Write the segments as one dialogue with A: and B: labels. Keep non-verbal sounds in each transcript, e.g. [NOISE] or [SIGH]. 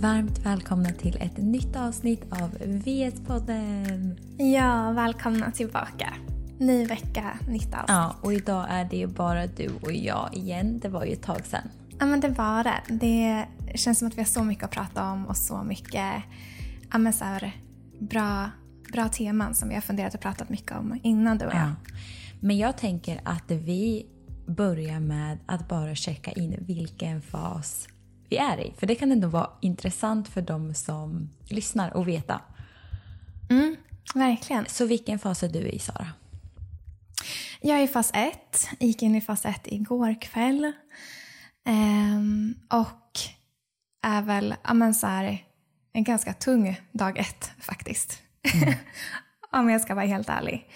A: Varmt välkomna till ett nytt avsnitt av VS-podden.
B: Ja, välkomna tillbaka. Ny vecka, nytt avsnitt.
A: Ja, och idag är det ju bara du och jag igen. Det var ju ett tag sedan.
B: Ja, men det var det. Det känns som att vi har så mycket att prata om och så mycket ja, men så här, bra, bra teman som vi har funderat och pratat mycket om innan du och jag.
A: Ja. Men jag tänker att vi börjar med att bara checka in vilken fas vi är i. För det kan ändå vara intressant för de som lyssnar att veta.
B: Mm, verkligen.
A: Så vilken fas är du i, Sara?
B: Jag är i fas 1. Gick in i fas 1 igår kväll. Ehm, och är väl ja, men så här, en ganska tung dag ett faktiskt. Mm. [LAUGHS] Om jag ska vara helt ärlig.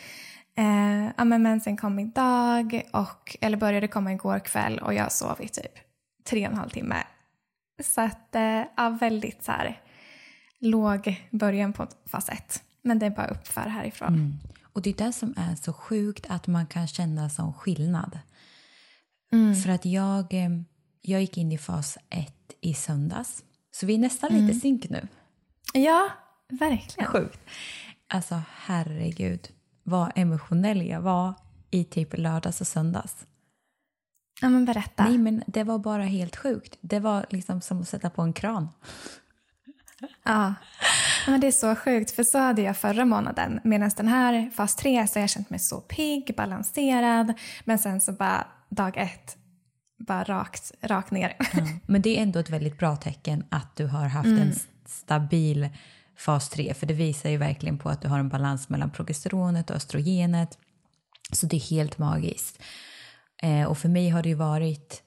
B: Eh, ja, men mensen kom idag, och, eller började komma igår kväll och jag sov i typ tre och en halv timme. Så att, eh, ja, väldigt så här, låg början på fas ett. Men det är bara uppför härifrån. Mm.
A: Och det är det som är så sjukt att man kan känna som skillnad. Mm. För att jag, eh, jag gick in i fas ett i söndags. Så vi är nästan mm. lite synk nu.
B: Ja, verkligen.
A: Sjukt. Alltså herregud vad emotionell jag var i typ lördags och söndags.
B: Ja men berätta.
A: Nej men det var bara helt sjukt. Det var liksom som att sätta på en kran.
B: Ja, men det är så sjukt för så hade jag förra månaden. Medan den här fas 3 så har jag känt mig så pigg, balanserad. Men sen så bara dag ett, bara rakt, rakt ner. Ja,
A: men det är ändå ett väldigt bra tecken att du har haft mm. en stabil fas 3 för det visar ju verkligen på att du har en balans mellan progesteronet och östrogenet. Så det är helt magiskt. Eh, och för mig har det ju varit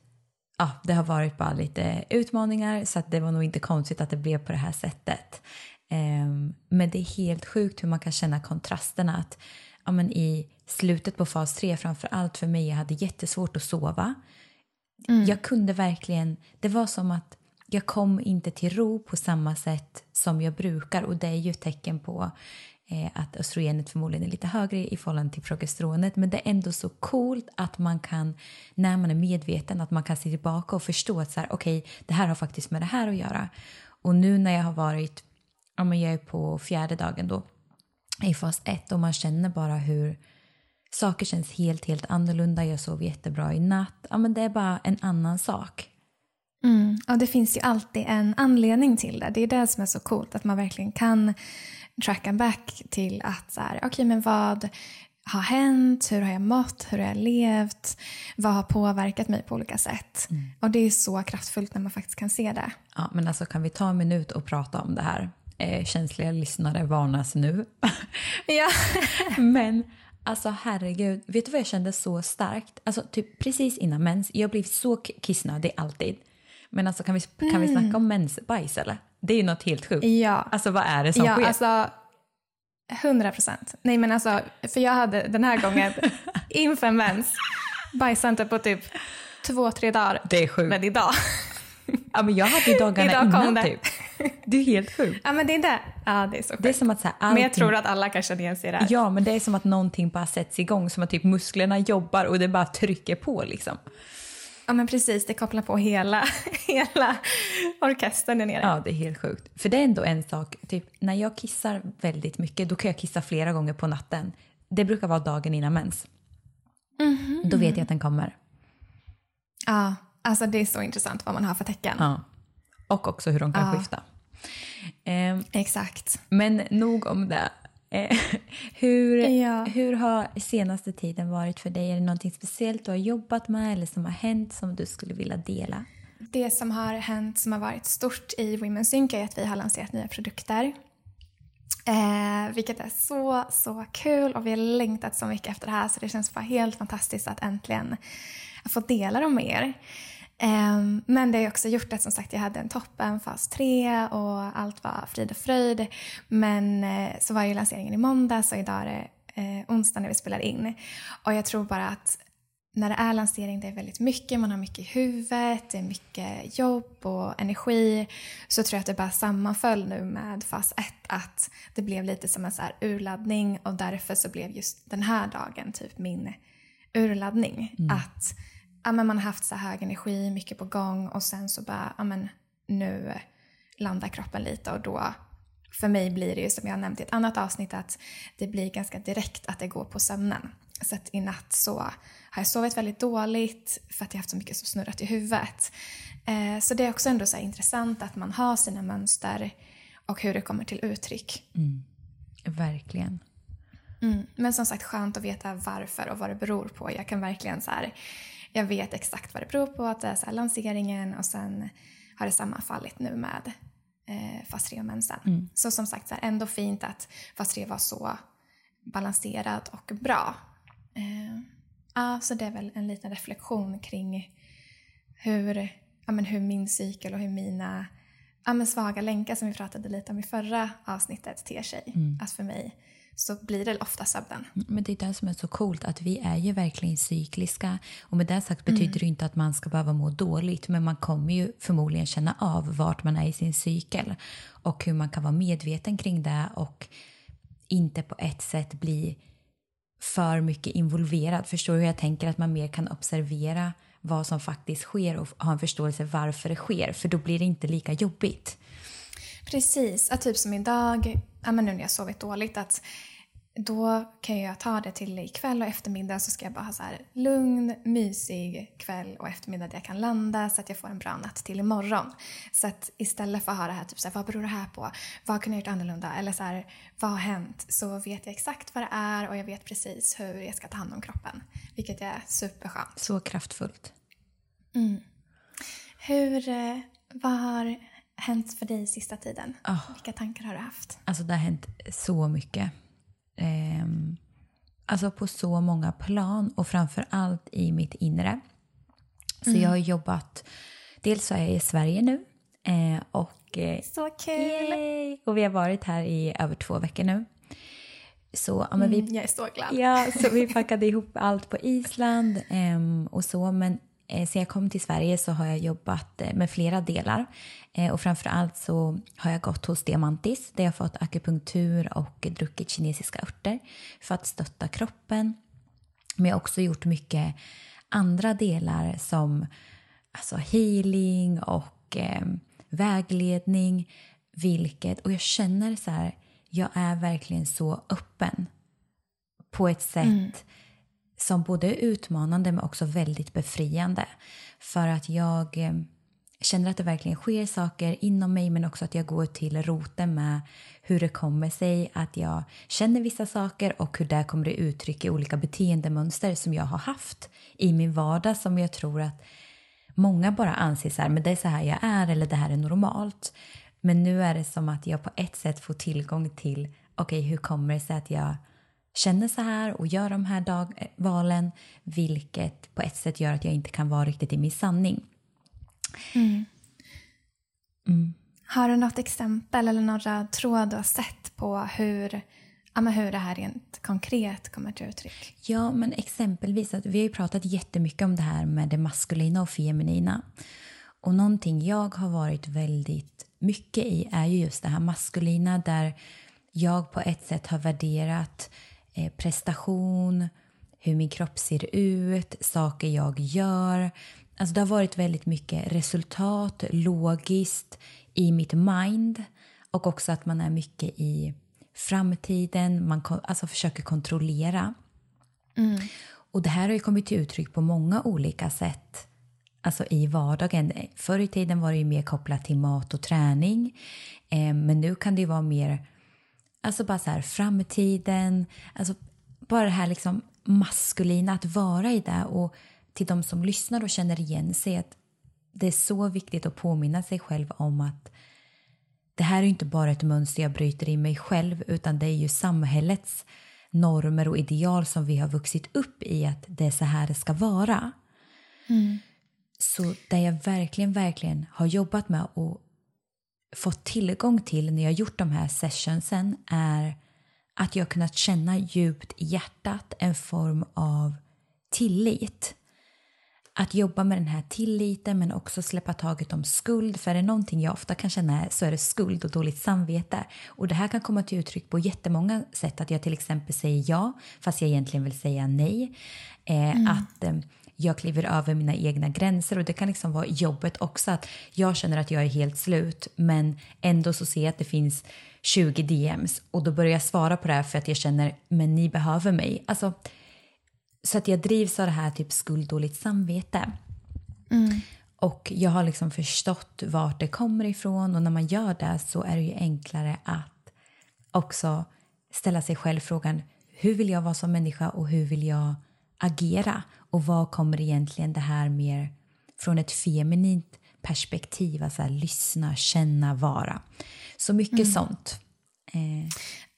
A: ja, det har varit bara lite utmaningar så att det var nog inte konstigt att det blev på det här sättet. Eh, men det är helt sjukt hur man kan känna kontrasterna. Att, ja, men I slutet på fas 3, framför allt för mig, jag hade jättesvårt att sova. Mm. Jag kunde verkligen, det var som att jag kom inte till ro på samma sätt som jag brukar och det är ju ett tecken på Eh, att östrogenet förmodligen är lite högre i förhållande till progesteronet men det är ändå så coolt att man kan, när man är medveten, att man kan se tillbaka och förstå att så här, okej, okay, det här har faktiskt med det här att göra. Och nu när jag har varit, ja men jag är på fjärde dagen då, i fas 1 och man känner bara hur saker känns helt, helt annorlunda. Jag sov jättebra i natt. Ja men det är bara en annan sak.
B: Mm. Och det finns ju alltid en anledning till det. Det är det som är så coolt, att man verkligen kan tracka back till att så här, okay, men vad har hänt, hur har jag mått, hur har jag levt, vad har påverkat mig på olika sätt. Mm. Och det är så kraftfullt när man faktiskt kan se det.
A: Ja, men alltså kan vi ta en minut och prata om det här? Eh, känsliga lyssnare varnas nu. [LAUGHS]
B: ja. [LAUGHS]
A: men Alltså herregud, vet du vad jag kände så starkt? Alltså typ precis innan mens, jag blev så kissnödig alltid. Men alltså kan vi, kan mm. vi snacka om mensbajs eller? Det är ju något helt sjukt.
B: Ja.
A: Alltså vad är det som
B: ja,
A: sker?
B: Alltså, 100 procent. Nej men alltså, för jag hade den här gången [LAUGHS] inför mens bajsat inte på typ två, tre dagar.
A: Det är sjukt.
B: Men idag.
A: Ja men jag hade ju dagarna idag innan det. typ. Det är helt sjukt.
B: Ja men det är det. Ja det är så sjukt.
A: Det är som att så här, allting...
B: Men jag tror att alla kan känna igen sig där.
A: Ja men det är som att någonting bara sätts igång. Som att typ musklerna jobbar och det bara trycker på liksom.
B: Ja men precis, det kopplar på hela, [LAUGHS] hela orkestern där nere.
A: Ja, det är helt sjukt. För det är ändå en sak, typ när jag kissar väldigt mycket, då kan jag kissa flera gånger på natten. Det brukar vara dagen innan mens. Mm -hmm. Då vet jag att den kommer.
B: Ja, alltså det är så intressant vad man har för tecken.
A: Ja. Och också hur de kan ja. skifta.
B: Eh, Exakt.
A: Men nog om det. Eh, [LAUGHS] hur, ja. hur har senaste tiden varit för dig? Är det något speciellt du har jobbat med eller som har hänt som du skulle vilja dela?
B: Det som har hänt som har varit stort i Women's Sync är att vi har lanserat nya produkter. Eh, vilket är så, så kul och vi har längtat så mycket efter det här så det känns bara helt fantastiskt att äntligen få dela dem med er. Um, men det har också gjort att som sagt jag hade en toppen fas 3 och allt var frid och fröjd. Men uh, så var ju lanseringen i måndags och idag är det uh, onsdag när vi spelar in. Och jag tror bara att när det är lansering, det är väldigt mycket, man har mycket i huvudet, det är mycket jobb och energi. Så tror jag att det bara sammanföll nu med fas 1 att det blev lite som en så här urladdning och därför så blev just den här dagen typ min urladdning. Mm. Att ja, men man har haft så hög energi, mycket på gång och sen så bara, ja men nu landar kroppen lite och då för mig blir det ju som jag nämnt i ett annat avsnitt att det blir ganska direkt att det går på sömnen. Så att i natt så har jag sovit väldigt dåligt för att jag haft så mycket som snurrat i huvudet. Eh, så det är också ändå så intressant att man har sina mönster och hur det kommer till uttryck.
A: Mm. Verkligen.
B: Mm. Men som sagt skönt att veta varför och vad det beror på. Jag kan verkligen så här, jag vet exakt vad det beror på, att det är så lanseringen och sen har det sammanfallit nu med eh, fas 3 och mensen. Mm. Så som sagt, så här, ändå fint att fas 3 var så balanserad och bra. Eh, ja, så det är väl en liten reflektion kring hur, ja, men hur min cykel och hur mina ja, men svaga länkar som vi pratade lite om i förra avsnittet ter sig. Mm. Att för mig så blir det ofta sömnen.
A: Mm, men det är det som är så coolt, att vi är ju verkligen cykliska. Och med det sagt betyder mm. det inte att man ska behöva må dåligt, men man kommer ju förmodligen känna av vart man är i sin cykel och hur man kan vara medveten kring det och inte på ett sätt bli för mycket involverad. Förstår du hur jag tänker? Att man mer kan observera vad som faktiskt sker och ha en förståelse varför det sker, för då blir det inte lika jobbigt.
B: Precis, att typ som idag, ja, men nu när jag sovit dåligt, att då kan jag ta det till ikväll och eftermiddag så ska jag bara ha så här lugn, mysig kväll och eftermiddag där jag kan landa så att jag får en bra natt till imorgon. Så att istället för att ha det här typ så här, vad beror det här på? Vad kunde jag gjort annorlunda? Eller så här, vad har hänt? Så vet jag exakt vad det är och jag vet precis hur jag ska ta hand om kroppen. Vilket är superskönt.
A: Så kraftfullt.
B: Mm. Hur, eh, vad har hänt för dig sista tiden? Oh. Vilka tankar har du haft?
A: Alltså det har hänt så mycket. Eh, alltså på så många plan och framför allt i mitt inre. Så mm. jag har jobbat, dels så är jag i Sverige nu eh, och... Eh,
B: så kul!
A: Yay! Och vi har varit här i över två veckor nu. Så, ja, men vi,
B: mm, jag är så glad.
A: Ja, så vi packade ihop allt på Island eh, och så. Men Eh, sen jag kom till Sverige så har jag jobbat eh, med flera delar. Eh, och framförallt så har jag gått hos Diamantis där jag fått akupunktur och druckit kinesiska örter för att stötta kroppen. Men jag har också gjort mycket andra delar som alltså healing och eh, vägledning. Vilket, och jag känner så här, jag är verkligen så öppen på ett sätt mm som både är utmanande men också väldigt befriande. För att jag eh, känner att det verkligen sker saker inom mig men också att jag går till roten med hur det kommer sig att jag känner vissa saker och hur det kommer till uttryck i olika beteendemönster som jag har haft i min vardag som jag tror att många bara anser så här, men det är så här jag är eller det här är normalt. Men nu är det som att jag på ett sätt får tillgång till, okej okay, hur kommer det sig att jag känner så här och gör de här dag eh, valen vilket på ett sätt gör att jag inte kan vara riktigt i min sanning.
B: Mm. Mm. Har du något exempel eller någon röd tråd du har sett på hur, ja, men hur det här rent konkret kommer till uttryck?
A: Ja, men exempelvis att vi har ju pratat jättemycket om det här med det maskulina och feminina. Och någonting jag har varit väldigt mycket i är ju just det här maskulina där jag på ett sätt har värderat eh, prestation, hur min kropp ser ut, saker jag gör. Alltså det har varit väldigt mycket resultat, logiskt, i mitt mind och också att man är mycket i framtiden, man alltså försöker kontrollera. Mm. Och det här har ju kommit till uttryck på många olika sätt alltså i vardagen. Förr i tiden var det ju mer kopplat till mat och träning eh, men nu kan det vara mer Alltså bara så här, framtiden, alltså bara det här liksom maskulina, att vara i det. Och till de som lyssnar och känner igen sig, att det är så viktigt att påminna sig själv om att det här är inte bara ett mönster jag bryter i mig själv utan det är ju samhällets normer och ideal som vi har vuxit upp i att det är så här det ska vara. Mm. Så det jag verkligen, verkligen har jobbat med och fått tillgång till när jag gjort de här sessionsen är att jag kunnat känna djupt i hjärtat en form av tillit. Att jobba med den här tilliten men också släppa taget om skuld. För är det någonting jag ofta kan känna så är det skuld och dåligt samvete. Och det här kan komma till uttryck på jättemånga sätt. Att jag till exempel säger ja fast jag egentligen vill säga nej. Eh, mm. Att eh, jag kliver över mina egna gränser och det kan liksom vara jobbet också att jag känner att jag är helt slut men ändå så ser jag att det finns 20 DMs och då börjar jag svara på det här för att jag känner men ni behöver mig. Alltså, så att jag drivs av det här typ skuld, dåligt samvete.
B: Mm.
A: Och jag har liksom förstått vart det kommer ifrån och när man gör det så är det ju enklare att också ställa sig själv frågan hur vill jag vara som människa och hur vill jag agera och vad kommer egentligen det här mer från ett feminint perspektiv, alltså här, lyssna, känna, vara. Så mycket mm. sånt.
B: Eh.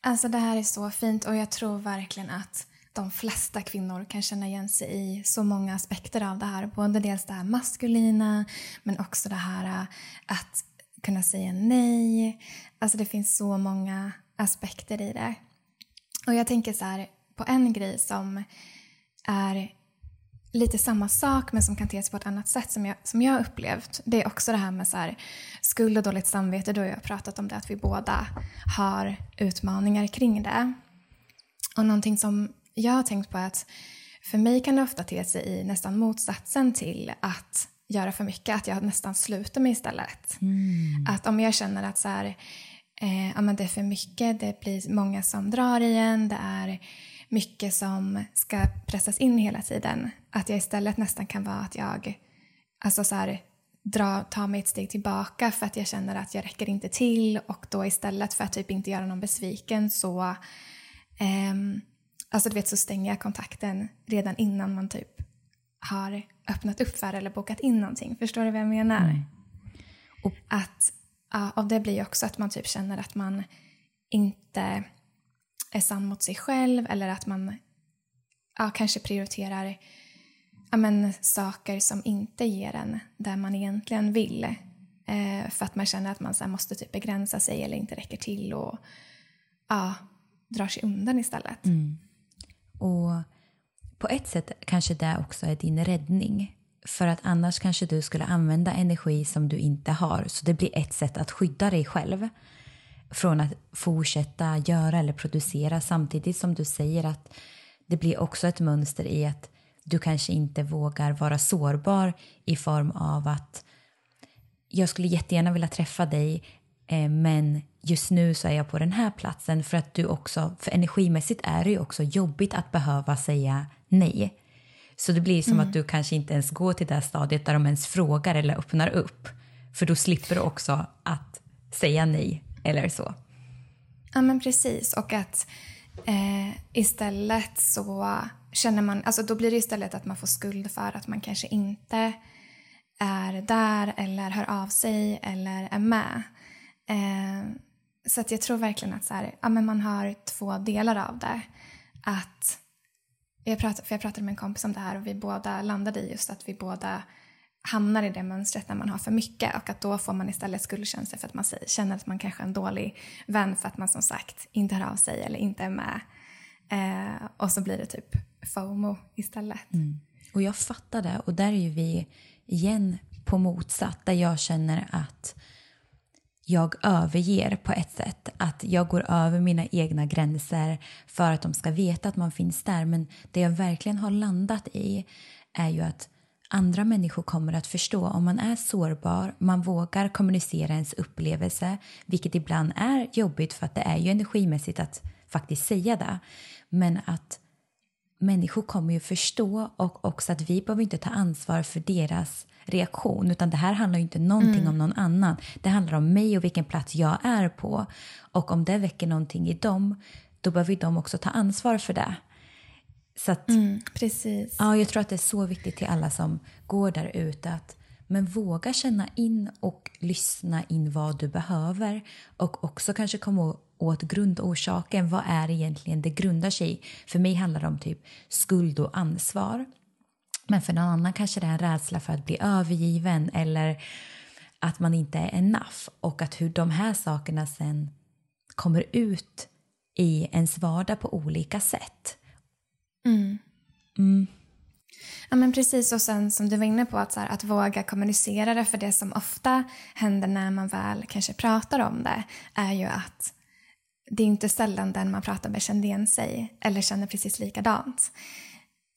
B: Alltså det här är så fint och jag tror verkligen att de flesta kvinnor kan känna igen sig i så många aspekter av det här. Både dels det här maskulina men också det här äh, att kunna säga nej. Alltså det finns så många aspekter i det. Och jag tänker så här, på en grej som är lite samma sak men som kan te sig på ett annat sätt som jag, som jag upplevt. Det är också det här med så här, skuld och dåligt samvete. Då har jag pratat om det att vi båda har utmaningar kring det. Och någonting som jag har tänkt på att för mig kan det ofta te sig i nästan motsatsen till att göra för mycket, att jag nästan slutar mig istället.
A: Mm.
B: Att om jag känner att så här, eh, ja, men det är för mycket, det blir många som drar igen, det är mycket som ska pressas in hela tiden. Att jag istället nästan kan vara att jag alltså så här, dra, ta mig ett steg tillbaka för att jag känner att jag räcker inte till och då istället för att typ inte göra någon besviken så um, Alltså du vet så stänger jag kontakten redan innan man typ har öppnat upp för eller bokat in någonting. Förstår du vad jag menar? Mm. Och att ja, av det blir också att man typ känner att man inte är sann mot sig själv eller att man ja, kanske prioriterar ja, men, saker som inte ger en där man egentligen vill. Eh, för att man känner att man så måste typ begränsa sig eller inte räcker till och ja, drar sig undan istället.
A: Mm. Och på ett sätt kanske det också är din räddning. För att annars kanske du skulle använda energi som du inte har. Så det blir ett sätt att skydda dig själv från att fortsätta göra eller producera samtidigt som du säger att det blir också ett mönster i att du kanske inte vågar vara sårbar i form av att jag skulle jättegärna vilja träffa dig eh, men just nu så är jag på den här platsen för att du också, för energimässigt är det ju också jobbigt att behöva säga nej. Så det blir som mm. att du kanske inte ens går till det stadiet där de ens frågar eller öppnar upp. För då slipper du också att säga nej eller så.
B: Ja men precis och att eh, istället så känner man, alltså då blir det istället att man får skuld för att man kanske inte är där eller hör av sig eller är med. Eh, så att jag tror verkligen att så här, ja, men man har två delar av det. Att, jag pratade, för jag pratade med en kompis om det här och vi båda landade i just att vi båda hamnar i det mönstret när man har för mycket och att då får man istället skuldkänslor för att man känner att man kanske är en dålig vän för att man som sagt inte hör av sig eller inte är med. Eh, och så blir det typ FOMO istället.
A: Mm. Och jag fattar det och där är ju vi igen på motsatt där jag känner att jag överger på ett sätt. Att jag går över mina egna gränser för att de ska veta att man finns där. Men det jag verkligen har landat i är ju att andra människor kommer att förstå om man är sårbar, man vågar kommunicera ens upplevelse, vilket ibland är jobbigt för att det är ju energimässigt att faktiskt säga det. Men att människor kommer ju förstå och också att vi behöver inte ta ansvar för deras reaktion utan det här handlar ju inte någonting mm. om någon annan. Det handlar om mig och vilken plats jag är på. Och om det väcker någonting i dem då behöver de också ta ansvar för det.
B: Så att, mm, precis.
A: Ja, jag tror att det är så viktigt till alla som går där ute att men våga känna in och lyssna in vad du behöver och också kanske komma åt grundorsaken. Vad är egentligen det grundar sig i? För mig handlar det om typ skuld och ansvar. Men för någon annan kanske det är en rädsla för att bli övergiven eller att man inte är enough och att hur de här sakerna sen kommer ut i ens vardag på olika sätt.
B: Mm.
A: Mm.
B: Ja men precis och sen som du var inne på att, så här, att våga kommunicera det för det som ofta händer när man väl kanske pratar om det är ju att det är inte sällan den man pratar med känner igen sig eller känner precis likadant.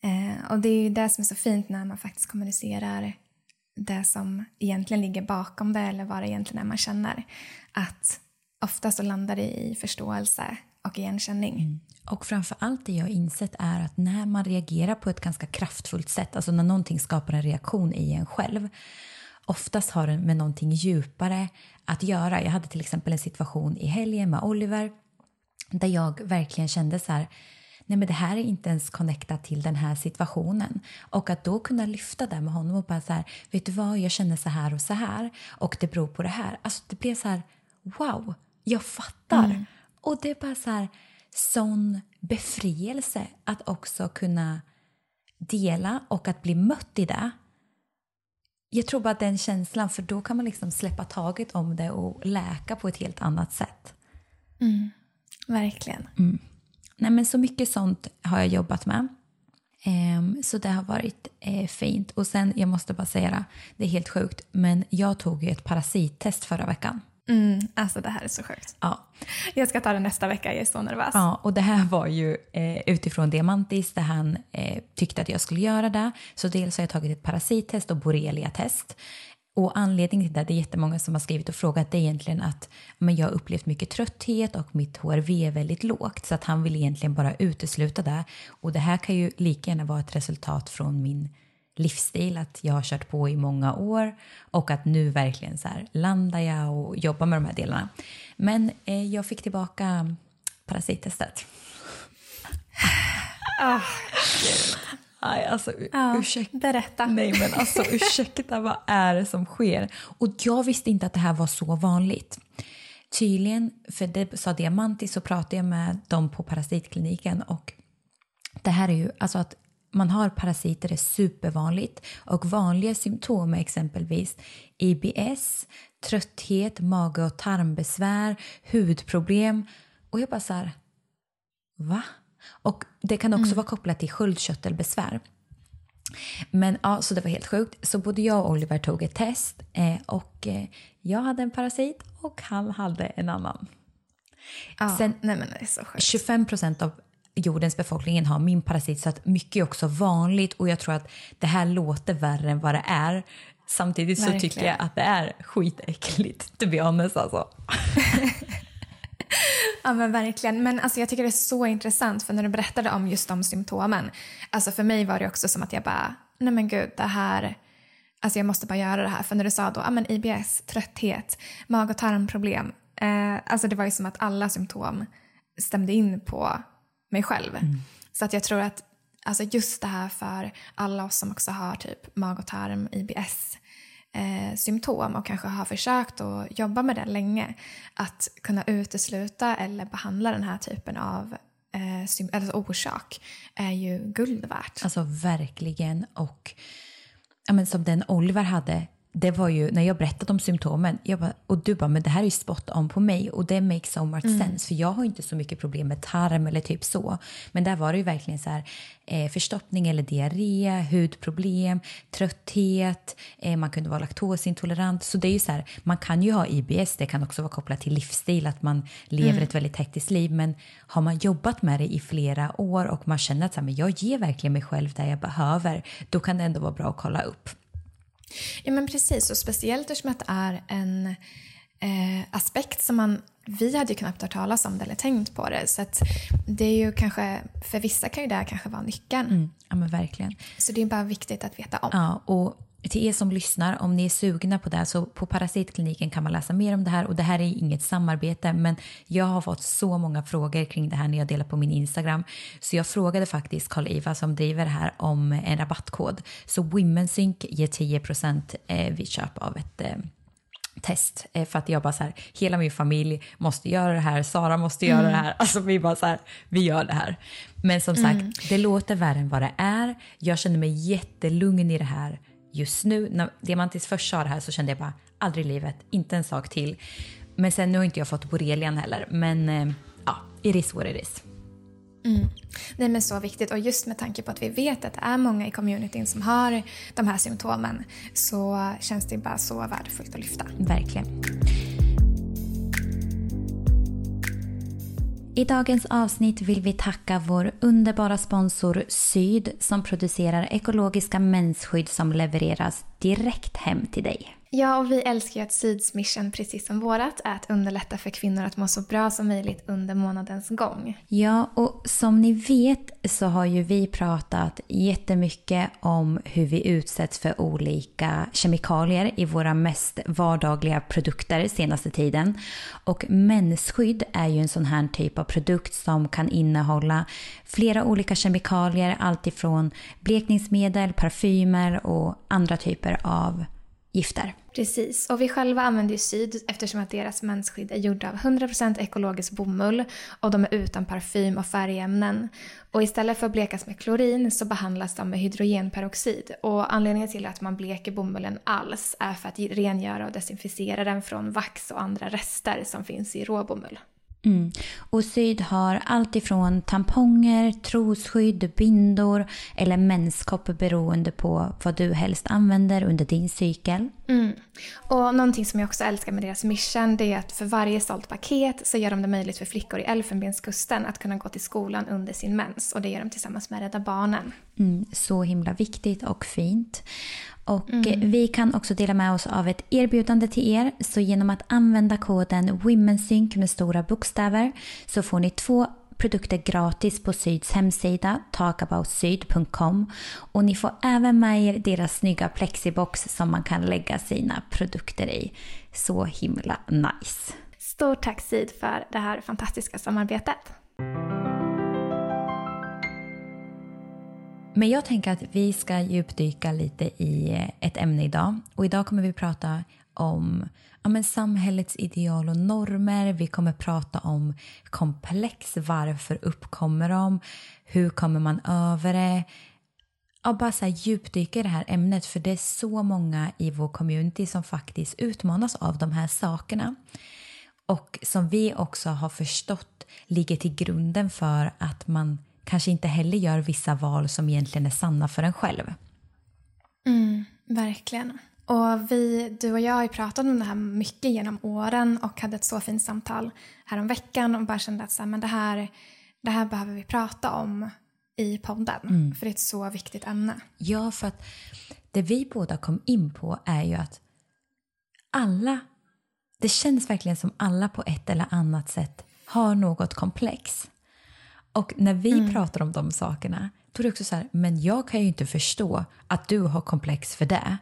B: Eh, och det är ju det som är så fint när man faktiskt kommunicerar det som egentligen ligger bakom det eller vad det egentligen är man känner. Att ofta så landar det i förståelse och igenkänning. Mm.
A: Och framför allt det jag har insett är att när man reagerar på ett ganska kraftfullt sätt, alltså när någonting skapar en reaktion i en själv, oftast har det med någonting djupare att göra. Jag hade till exempel en situation i helgen med Oliver där jag verkligen kände så här, nej men det här är inte ens connectat till den här situationen. Och att då kunna lyfta det med honom och bara så här, vet du vad, jag känner så här och så här och det beror på det här. Alltså det blev så här, wow, jag fattar. Mm. Och det är bara så här, sån befrielse att också kunna dela och att bli mött i det. Jag tror bara den känslan, för då kan man liksom släppa taget om det och läka på ett helt annat sätt.
B: Mm. Verkligen.
A: Mm. Nej, men så mycket sånt har jag jobbat med. Um, så det har varit uh, fint. Och sen, jag måste bara säga det, det är helt sjukt, men jag tog ju ett parasittest förra veckan.
B: Mm, alltså det här är så sjukt.
A: Ja.
B: Jag ska ta det nästa vecka, jag är så nervös.
A: Ja, och det här var ju eh, utifrån Diamantis där han eh, tyckte att jag skulle göra det. Så dels har jag tagit ett parasittest och borrelia-test. Och anledningen till det, det är jättemånga som har skrivit och frågat, det är egentligen att men jag har upplevt mycket trötthet och mitt HRV är väldigt lågt. Så att han vill egentligen bara utesluta det. Och det här kan ju lika gärna vara ett resultat från min livsstil, att jag har kört på i många år och att nu verkligen så här landar jag och jobbar med de här delarna. Men eh, jag fick tillbaka parasittestet.
B: Oh,
A: Aj, alltså, ja, ursäkta.
B: Berätta.
A: Nej, men alltså [LAUGHS] ursäkta, vad är det som sker? Och jag visste inte att det här var så vanligt. Tydligen, för det sa Diamantis, så pratade jag med dem på parasitkliniken och det här är ju, alltså att man har parasiter är supervanligt och vanliga symptom är exempelvis IBS, trötthet, mage och tarmbesvär, hudproblem och jag bara så här, va? Och det kan också mm. vara kopplat till sköldkörtelbesvär. Men ja, så det var helt sjukt. Så både jag och Oliver tog ett test eh, och eh, jag hade en parasit och han hade en annan.
B: Ja, Sen, nej men det är så sjukt.
A: 25 procent av jordens befolkning har min parasit så att mycket är också vanligt och jag tror att det här låter värre än vad det är. Samtidigt så Verkligen. tycker jag att det är skitäckligt, to be honest alltså. [LAUGHS]
B: Ja men verkligen. Men alltså, jag tycker det är så intressant för när du berättade om just de symptomen. Alltså för mig var det också som att jag bara, nej men gud det här, alltså jag måste bara göra det här. För när du sa då, ja men IBS, trötthet, mag och tarmproblem. Eh, alltså det var ju som att alla symptom stämde in på mig själv. Mm. Så att jag tror att alltså just det här för alla oss som också har typ mag och tarm, IBS, eh, symptom och kanske har försökt att jobba med det länge. Att kunna utesluta eller behandla den här typen av eh, alltså orsak är ju guld värt.
A: Alltså verkligen. Och ja, men som den Oliver hade det var ju när jag berättade om symptomen jag bara, och du bara, men det här är ju spot on på mig och det makes so much mm. sense för jag har inte så mycket problem med tarm eller typ så. Men där var det ju verkligen så här eh, förstoppning eller diarré, hudproblem, trötthet, eh, man kunde vara laktosintolerant. Så det är ju så här, man kan ju ha IBS, det kan också vara kopplat till livsstil, att man lever mm. ett väldigt hektiskt liv. Men har man jobbat med det i flera år och man känner att så här, men jag ger verkligen mig själv det jag behöver, då kan det ändå vara bra att kolla upp.
B: Ja men precis och speciellt eftersom att det är en eh, aspekt som man vi hade ju knappt hört talas om det eller tänkt på det. Så det är ju kanske, för vissa kan ju det här kanske vara nyckeln.
A: Mm, ja men verkligen.
B: Så det är bara viktigt att veta om.
A: Ja, och till er som lyssnar, om ni är sugna på det så på Parasitkliniken kan man läsa mer om det här och det här är inget samarbete men jag har fått så många frågor kring det här när jag delar på min Instagram så jag frågade faktiskt Karl-Iva som driver det här om en rabattkod så Womensync ger 10 eh, vid köp av ett eh, test eh, för att jag bara så här, hela min familj måste göra det här, Sara måste göra mm. det här, alltså vi bara så här, vi gör det här. Men som sagt, mm. det låter värre än vad det är. Jag känner mig jättelugn i det här just nu. När Diamantis först sa det här så kände jag bara aldrig i livet, inte en sak till. Men sen nu har inte jag fått borrelian heller. Men eh, ja, it is what it is.
B: Mm. Nej men så viktigt och just med tanke på att vi vet att det är många i communityn som har de här symptomen så känns det bara så värdefullt att lyfta.
A: Verkligen. I dagens avsnitt vill vi tacka vår underbara sponsor Syd som producerar ekologiska mensskydd som levereras direkt hem till dig.
B: Ja, och vi älskar ju att Syds mission, precis som vårat, är att underlätta för kvinnor att må så bra som möjligt under månadens gång.
A: Ja, och som ni vet så har ju vi pratat jättemycket om hur vi utsätts för olika kemikalier i våra mest vardagliga produkter senaste tiden. Och mensskydd är ju en sån här typ av produkt som kan innehålla flera olika kemikalier, alltifrån blekningsmedel, parfymer och andra typer av gifter.
B: Precis, och vi själva använder ju Syd eftersom att deras mensskydd är gjorda av 100% ekologisk bomull och de är utan parfym och färgämnen. Och istället för att blekas med klorin så behandlas de med hydrogenperoxid. Och anledningen till att man bleker bomullen alls är för att rengöra och desinficera den från vax och andra rester som finns i råbomull.
A: Mm. Och Syd har allt ifrån tamponger, trosskydd, bindor eller menskopp beroende på vad du helst använder under din cykel.
B: Mm. Och någonting som jag också älskar med deras mission det är att för varje sålt paket så gör de det möjligt för flickor i Elfenbenskusten att kunna gå till skolan under sin mens och det gör de tillsammans med Rädda Barnen.
A: Mm, så himla viktigt och fint. Och mm. vi kan också dela med oss av ett erbjudande till er. Så genom att använda koden WomenSync med stora bokstäver så får ni två produkter gratis på Syds hemsida talkaboutsyd.com och ni får även med er deras snygga plexibox som man kan lägga sina produkter i. Så himla nice!
B: Stort tack Syd för det här fantastiska samarbetet.
A: Men jag tänker att vi ska djupdyka lite i eh, ett ämne idag. Och idag kommer vi prata om ja, men samhällets ideal och normer. Vi kommer prata om komplex. Varför uppkommer de? Hur kommer man över det? Ja, bara så här djupdyka i det här ämnet för det är så många i vår community som faktiskt utmanas av de här sakerna. Och som vi också har förstått ligger till grunden för att man kanske inte heller gör vissa val som egentligen är sanna för en själv.
B: Mm, verkligen. Och vi, du och jag har ju pratat om det här mycket genom åren och hade ett så fint samtal här veckan och bara kände att så här, men det, här, det här behöver vi prata om i podden. Mm. För det är ett så viktigt ämne.
A: Ja, för att det vi båda kom in på är ju att alla, det känns verkligen som alla på ett eller annat sätt har något komplex. Och när vi mm. pratar om de sakerna, då är det också så här, men jag kan ju inte förstå att du har komplex för det.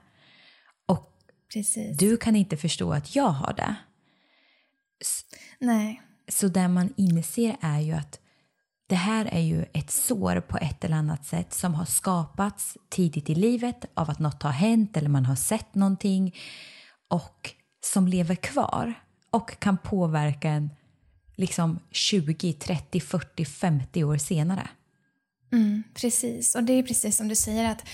A: Och
B: Precis.
A: du kan inte förstå att jag har det.
B: Nej.
A: Så det man inser är ju att det här är ju ett sår på ett eller annat sätt som har skapats tidigt i livet av att något har hänt eller man har sett någonting och som lever kvar och kan påverka en liksom 20, 30, 40, 50 år senare.
B: Mm, precis, och det är precis som du säger att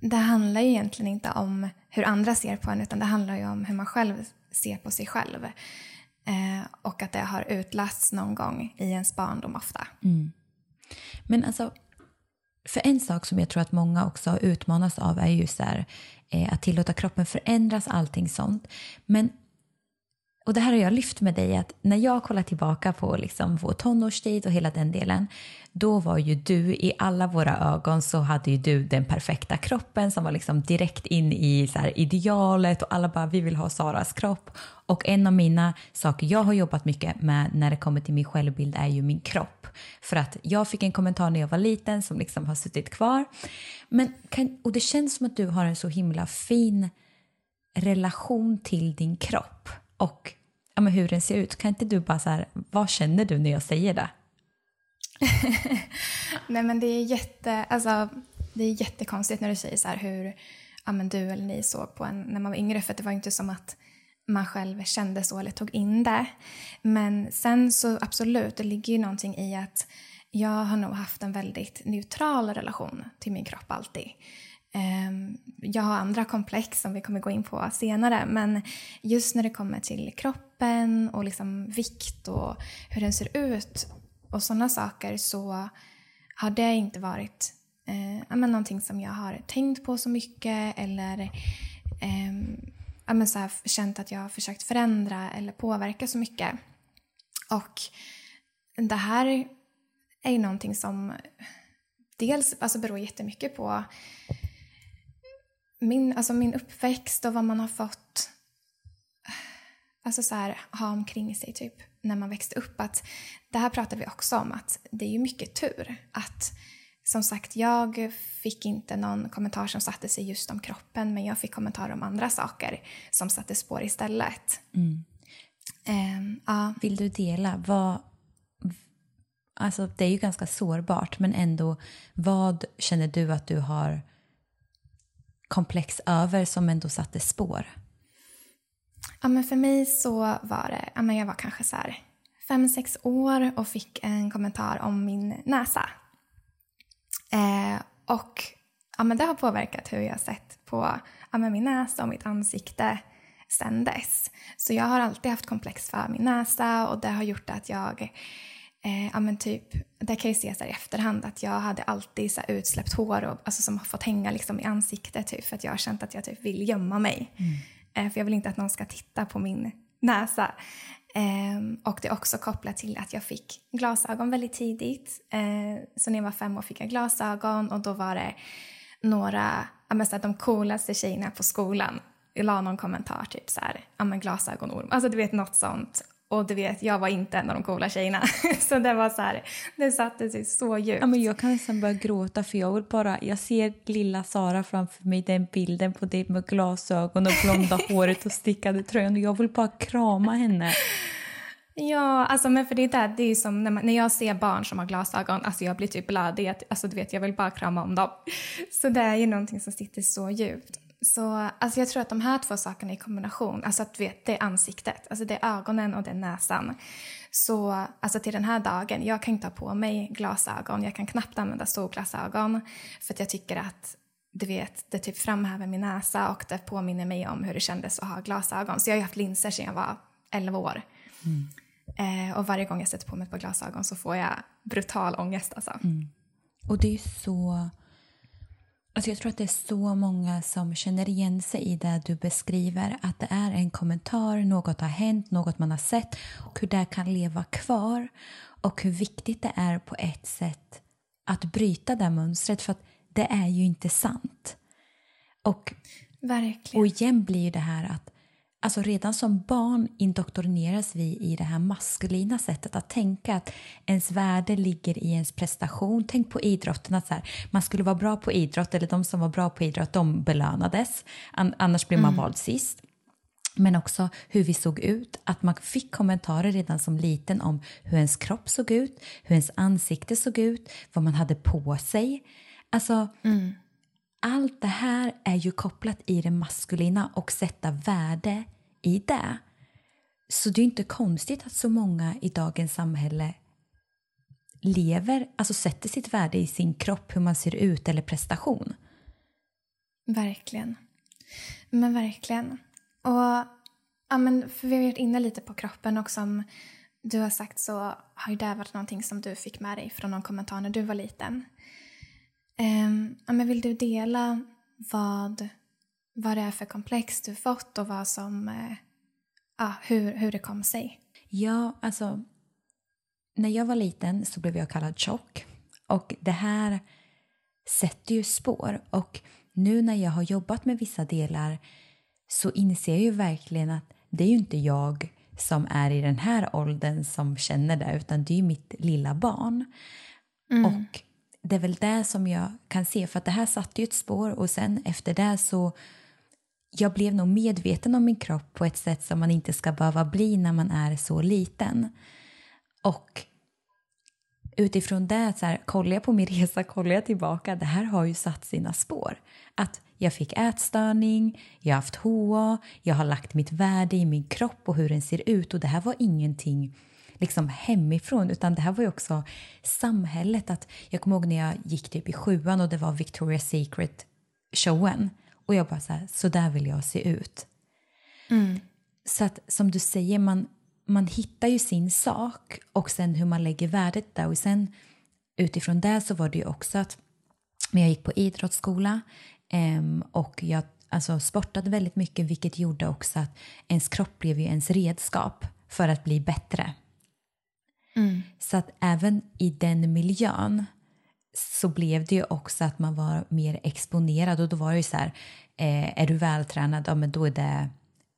B: det handlar ju egentligen inte om hur andra ser på en utan det handlar ju om hur man själv ser på sig själv. Eh, och att det har utlösts någon gång i ens barndom ofta.
A: Mm. Men alltså, för en sak som jag tror att många också har utmanats av är ju så här, eh, att tillåta kroppen förändras, allting sånt. Men och det här har jag lyft med dig att när jag kollar tillbaka på liksom vår tonårstid och hela den delen, då var ju du i alla våra ögon så hade ju du den perfekta kroppen som var liksom direkt in i så idealet och alla bara vi vill ha Saras kropp. Och en av mina saker jag har jobbat mycket med när det kommer till min självbild är ju min kropp. För att jag fick en kommentar när jag var liten som liksom har suttit kvar. Men kan, och det känns som att du har en så himla fin relation till din kropp och ja, men hur den ser ut. Kan inte du bara så här, vad känner du när jag säger det? [LAUGHS]
B: Nej men det är jätte, alltså det är jättekonstigt när du säger så här hur ja, men du eller ni såg på en när man var yngre för det var inte som att man själv kände så eller tog in det. Men sen så absolut, det ligger ju någonting i att jag har nog haft en väldigt neutral relation till min kropp alltid. Ehm, jag har andra komplex som vi kommer gå in på senare men just när det kommer till kroppen och liksom vikt och hur den ser ut och sådana saker så har det inte varit eh, men någonting som jag har tänkt på så mycket eller eh, men så här, känt att jag har försökt förändra eller påverka så mycket. Och det här är ju någonting som dels alltså beror jättemycket på min, alltså min uppväxt och vad man har fått alltså så här, ha omkring sig typ när man växte upp. Att, det här pratar vi också om, att det är ju mycket tur. Att som sagt, jag fick inte någon kommentar som satte sig just om kroppen men jag fick kommentarer om andra saker som satte spår istället.
A: Mm.
B: Um, ja.
A: Vill du dela? Vad, alltså det är ju ganska sårbart men ändå, vad känner du att du har komplex över som ändå satte spår?
B: Ja, men för mig så var det, ja, men jag var kanske så här fem, sex år och fick en kommentar om min näsa. Eh, och ja, men det har påverkat hur jag sett på ja, men min näsa och mitt ansikte sen dess. Så jag har alltid haft komplex för min näsa och det har gjort att jag Eh, ja, men typ, det kan ju ses i efterhand att jag hade alltid så utsläppt hår och, alltså, som har fått hänga liksom, i ansiktet typ, för att jag har känt att jag typ vill gömma mig.
A: Mm.
B: Eh, för jag vill inte att någon ska titta på min näsa. Eh, och det är också kopplat till att jag fick glasögon väldigt tidigt. Eh, så när jag var fem år fick jag glasögon och då var det några, ja, men, så här, de coolaste tjejerna på skolan jag la någon kommentar typ så här, ja men glasögonorm, alltså du vet något sånt. Och du vet, jag var inte en av de coola tjejerna. [LAUGHS] så det var så här, det satte sig så djupt.
A: Ja, men jag kan nästan börja gråta för jag vill bara, jag ser lilla Sara framför mig, den bilden på dig med glasögon och blonda [LAUGHS] håret och stickade tröjan och jag vill bara krama henne.
B: Ja, alltså men för det är där, det är som när, man, när jag ser barn som har glasögon, alltså jag blir typ blödig, alltså du vet jag vill bara krama om dem. [LAUGHS] Så det är ju någonting som sitter så djupt. Så alltså jag tror att de här två sakerna i kombination, alltså att vet, det är ansiktet, alltså det är ögonen och det är näsan. Så alltså till den här dagen, jag kan inte ha på mig glasögon, jag kan knappt använda solglasögon för att jag tycker att du vet, det typ framhäver min näsa och det påminner mig om hur det kändes att ha glasögon. Så jag har ju haft linser sedan jag var 11 år.
A: Mm.
B: Eh, och varje gång jag sätter på mig ett par glasögon så får jag brutal ångest alltså.
A: Mm. Och det är så Alltså jag tror att det är så många som känner igen sig i det du beskriver. Att det är en kommentar, något har hänt, något man har sett och hur det kan leva kvar. Och hur viktigt det är på ett sätt att bryta det mönstret för att det är ju inte sant. Och,
B: Verkligen.
A: och igen blir det här att Alltså redan som barn indoktrineras vi i det här maskulina sättet att tänka att ens värde ligger i ens prestation. Tänk på idrotten, att så här, man skulle vara bra på idrott eller de som var bra på idrott de belönades, annars blir man mm. vald sist. Men också hur vi såg ut, att man fick kommentarer redan som liten om hur ens kropp såg ut, hur ens ansikte såg ut, vad man hade på sig. Alltså,
B: mm.
A: allt det här är ju kopplat i det maskulina och sätta värde i det. Så det är inte konstigt att så många i dagens samhälle lever, alltså sätter sitt värde i sin kropp, hur man ser ut eller prestation.
B: Verkligen. Men verkligen. Och ja, men för vi har varit inne lite på kroppen och som du har sagt så har ju det varit någonting som du fick med dig från någon kommentar när du var liten. Um, ja, men vill du dela vad vad det är för komplex du fått och vad som, eh, ja, hur, hur det kom sig.
A: Ja, alltså när jag var liten så blev jag kallad tjock och det här sätter ju spår och nu när jag har jobbat med vissa delar så inser jag ju verkligen att det är ju inte jag som är i den här åldern som känner det utan det är ju mitt lilla barn. Mm. Och det är väl det som jag kan se för att det här satte ju ett spår och sen efter det så jag blev nog medveten om min kropp på ett sätt som man inte ska behöva bli när man är så liten. Och utifrån det, så här, kollar jag på min resa, kollar jag tillbaka, det här har ju satt sina spår. Att jag fick ätstörning, jag har haft HA, jag har lagt mitt värde i min kropp och hur den ser ut och det här var ingenting liksom hemifrån utan det här var ju också samhället. Att jag kommer ihåg när jag gick typ i sjuan och det var Victoria's Secret showen och jag bara så här, så där vill jag se ut.
B: Mm.
A: Så att som du säger, man, man hittar ju sin sak och sen hur man lägger värdet där och sen utifrån det så var det ju också att men jag gick på idrottsskola um, och jag alltså, sportade väldigt mycket vilket gjorde också att ens kropp blev ju ens redskap för att bli bättre. Mm. Så att även i den miljön så blev det ju också att man var mer exponerad och då var det ju så här, eh, är du vältränad, ja men då är det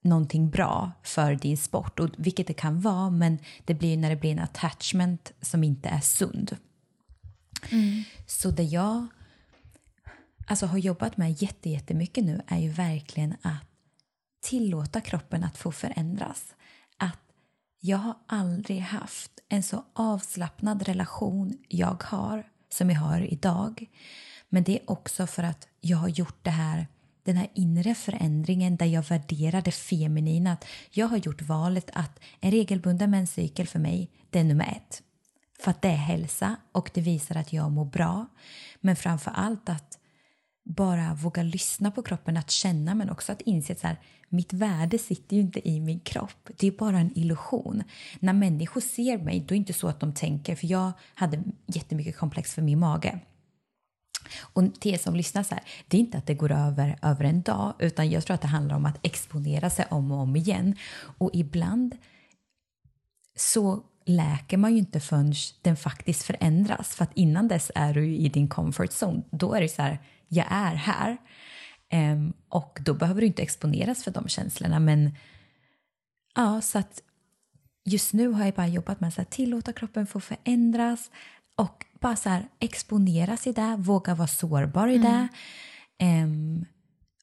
A: någonting bra för din sport, och vilket det kan vara men det blir när det blir en attachment som inte är sund. Mm. Så det jag alltså, har jobbat med jättemycket nu är ju verkligen att tillåta kroppen att få förändras. Att jag har aldrig haft en så avslappnad relation jag har som jag har idag. Men det är också för att jag har gjort det här den här inre förändringen där jag värderar det feminina. Att jag har gjort valet att en regelbunden menscykel för mig, det är nummer ett. För att det är hälsa och det visar att jag mår bra. Men framför allt att bara våga lyssna på kroppen, att känna men också att inse att så här, mitt värde sitter ju inte i min kropp. Det är bara en illusion. När människor ser mig, då är det inte så att de tänker, för jag hade jättemycket komplex för min mage. Och till er som lyssnar så här, det är inte att det går över över en dag utan jag tror att det handlar om att exponera sig om och om igen. Och ibland så läker man ju inte förrän den faktiskt förändras för att innan dess är du i din comfort zone. Då är det så här, jag är här. Um, och då behöver du inte exponeras för de känslorna men ja, så att just nu har jag bara jobbat med att tillåta kroppen få förändras och bara så här, exponera sig där, våga vara sårbar i mm. det. Um,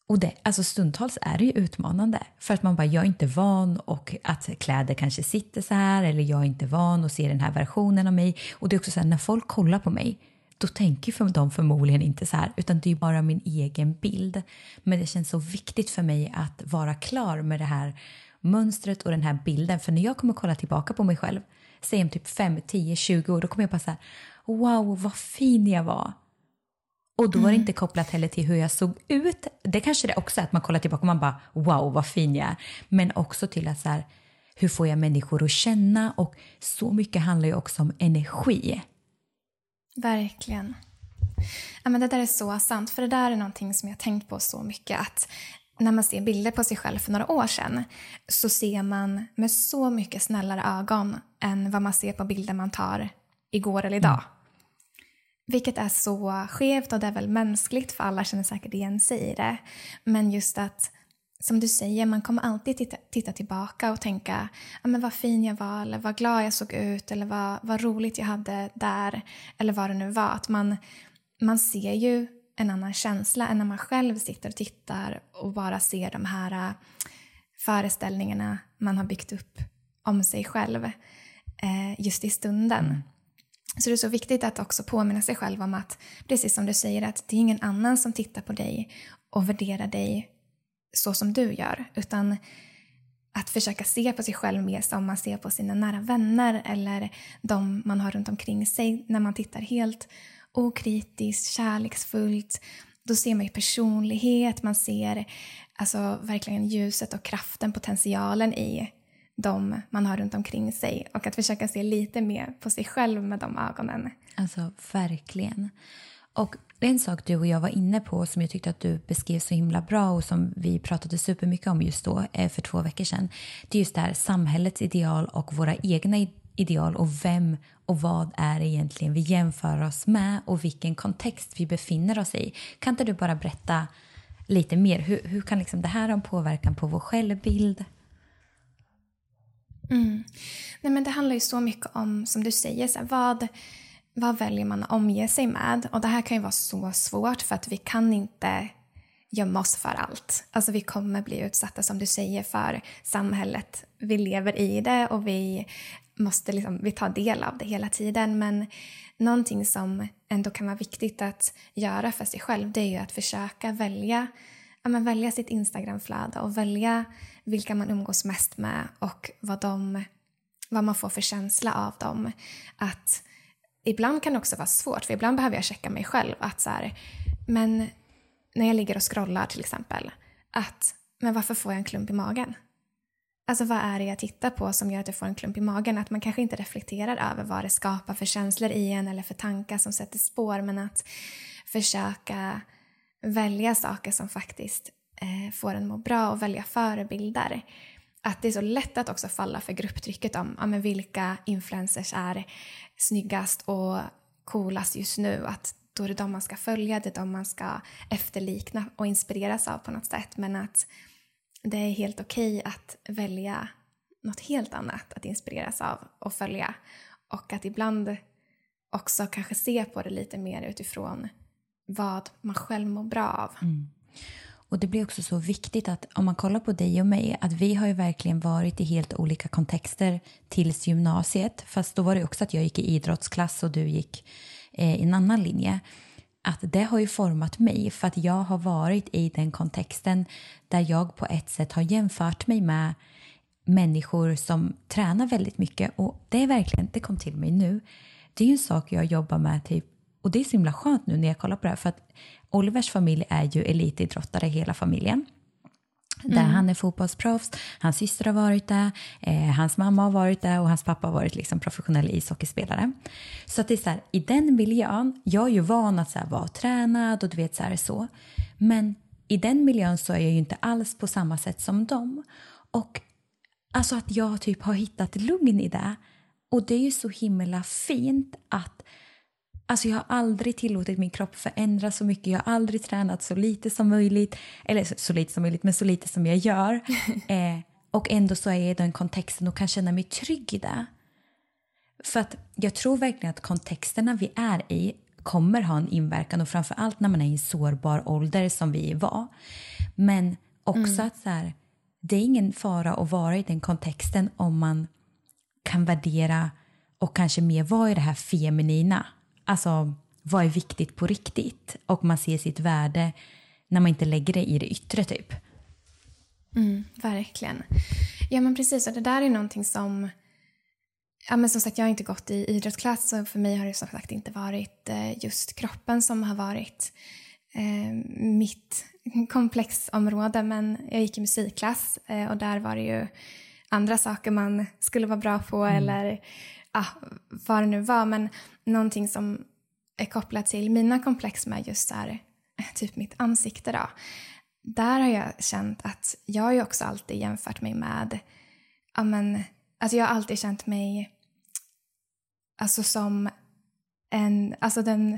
A: och det, alltså stundtals är det ju utmanande för att man bara, jag är inte van och att kläder kanske sitter så här eller jag är inte van att se den här versionen av mig. Och det är också så här, när folk kollar på mig då tänker för de förmodligen inte så här utan det är bara min egen bild. Men det känns så viktigt för mig att vara klar med det här mönstret och den här bilden för när jag kommer kolla tillbaka på mig själv säg om typ 5, 10, 20 år då kommer jag bara så här wow vad fin jag var. Och då var det mm. inte kopplat heller till hur jag såg ut. Det kanske det också är att man kollar tillbaka och man bara wow vad fin jag är. Men också till att så här, hur får jag människor att känna och så mycket handlar ju också om energi.
B: Verkligen. Ja, men det där är så sant, för det där är någonting som jag tänkt på så mycket att när man ser bilder på sig själv för några år sedan så ser man med så mycket snällare ögon än vad man ser på bilder man tar igår eller idag. Mm. Vilket är så skevt och det är väl mänskligt för alla känner säkert igen sig i det. Men just att, som du säger, man kommer alltid titta, titta tillbaka och tänka ah, men vad fin jag var eller vad glad jag såg ut eller vad, vad roligt jag hade där eller vad det nu var. Att man, man ser ju en annan känsla än när man själv sitter och tittar och bara ser de här äh, föreställningarna man har byggt upp om sig själv eh, just i stunden. Mm. Så det är så viktigt att också påminna sig själv om att, precis som du säger, att det är ingen annan som tittar på dig och värderar dig så som du gör, utan att försöka se på sig själv mer som man ser på sina nära vänner eller de man har runt omkring sig när man tittar helt okritiskt, kärleksfullt. Då ser man ju personlighet, man ser alltså verkligen ljuset och kraften, potentialen i de man har runt omkring sig och att försöka se lite mer på sig själv med de ögonen.
A: Alltså verkligen. Och en sak du och jag var inne på som jag tyckte att du beskrev så himla bra och som vi pratade supermycket om just då eh, för två veckor sedan. Det är just det här samhällets ideal och våra egna ideal och vem och vad är det egentligen vi jämför oss med och vilken kontext vi befinner oss i. Kan inte du bara berätta lite mer? Hur, hur kan liksom det här ha en påverkan på vår självbild?
B: Mm. Nej, men det handlar ju så mycket om, som du säger, så här, vad, vad väljer man att omge sig med? Och det här kan ju vara så svårt för att vi kan inte gömma oss för allt. Alltså vi kommer bli utsatta, som du säger, för samhället. Vi lever i det och vi måste liksom, vi tar del av det hela tiden. Men någonting som ändå kan vara viktigt att göra för sig själv det är ju att försöka välja, ja, men välja sitt Instagramflöde och välja vilka man umgås mest med och vad, de, vad man får för känsla av dem. Att ibland kan det också vara svårt, för ibland behöver jag checka mig själv. att så här, Men när jag ligger och scrollar till exempel, att men varför får jag en klump i magen? Alltså vad är det jag tittar på som gör att jag får en klump i magen? Att man kanske inte reflekterar över vad det skapar för känslor i en eller för tankar som sätter spår men att försöka välja saker som faktiskt eh, får en må bra och välja förebilder. att det är så lätt att också falla för grupptrycket om ja, men vilka influencers är snyggast och coolast just nu. Att då är det de man ska följa, det är de man ska efterlikna och inspireras av på något sätt. Men att det är helt okej okay att välja något helt annat att inspireras av och följa. Och att ibland också kanske se på det lite mer utifrån vad man själv mår bra av.
A: Mm. Och det blir också så viktigt att om man kollar på dig och mig att vi har ju verkligen varit i helt olika kontexter tills gymnasiet. Fast då var det också att jag gick i idrottsklass och du gick eh, i en annan linje. Att det har ju format mig för att jag har varit i den kontexten där jag på ett sätt har jämfört mig med människor som tränar väldigt mycket och det är verkligen, det kom till mig nu, det är ju en sak jag jobbar med typ och det är så himla skönt nu när jag kollar på det här för att Olivers familj är ju elitidrottare hela familjen. Där mm. han är fotbollsproffs, hans syster har varit där, eh, hans mamma har varit där och hans pappa har varit liksom professionell ishockeyspelare. Så att det är så här, i den miljön, jag är ju van att så här, vara tränad och du vet så här så. Men i den miljön så är jag ju inte alls på samma sätt som dem. Och alltså att jag typ har hittat lugn i det. Och det är ju så himla fint att Alltså jag har aldrig tillåtit min kropp förändras så mycket. Jag har aldrig tränat så lite som möjligt. Eller så, så lite som möjligt, men så lite som jag gör. [LAUGHS] eh, och ändå så är jag i den kontexten och kan känna mig trygg i det. För att jag tror verkligen att kontexterna vi är i kommer ha en inverkan och framför allt när man är i en sårbar ålder som vi var. Men också mm. att så här, det är ingen fara att vara i den kontexten om man kan värdera och kanske mer vara i det här feminina alltså vad är viktigt på riktigt och man ser sitt värde när man inte lägger det i det yttre typ.
B: Mm, verkligen. Ja men precis och det där är någonting som Ja, men som sagt, jag har inte gått i idrottsklass så för mig har det som sagt inte varit eh, just kroppen som har varit eh, mitt [LAUGHS] komplexområde. Men jag gick i musikklass eh, och där var det ju andra saker man skulle vara bra på mm. eller ah, vad det nu var. Men någonting som är kopplat till mina komplex med just här, [LAUGHS] typ mitt ansikte då. Där har jag känt att jag har ju också alltid jämfört mig med, ja men, alltså jag har alltid känt mig alltså som en, alltså den,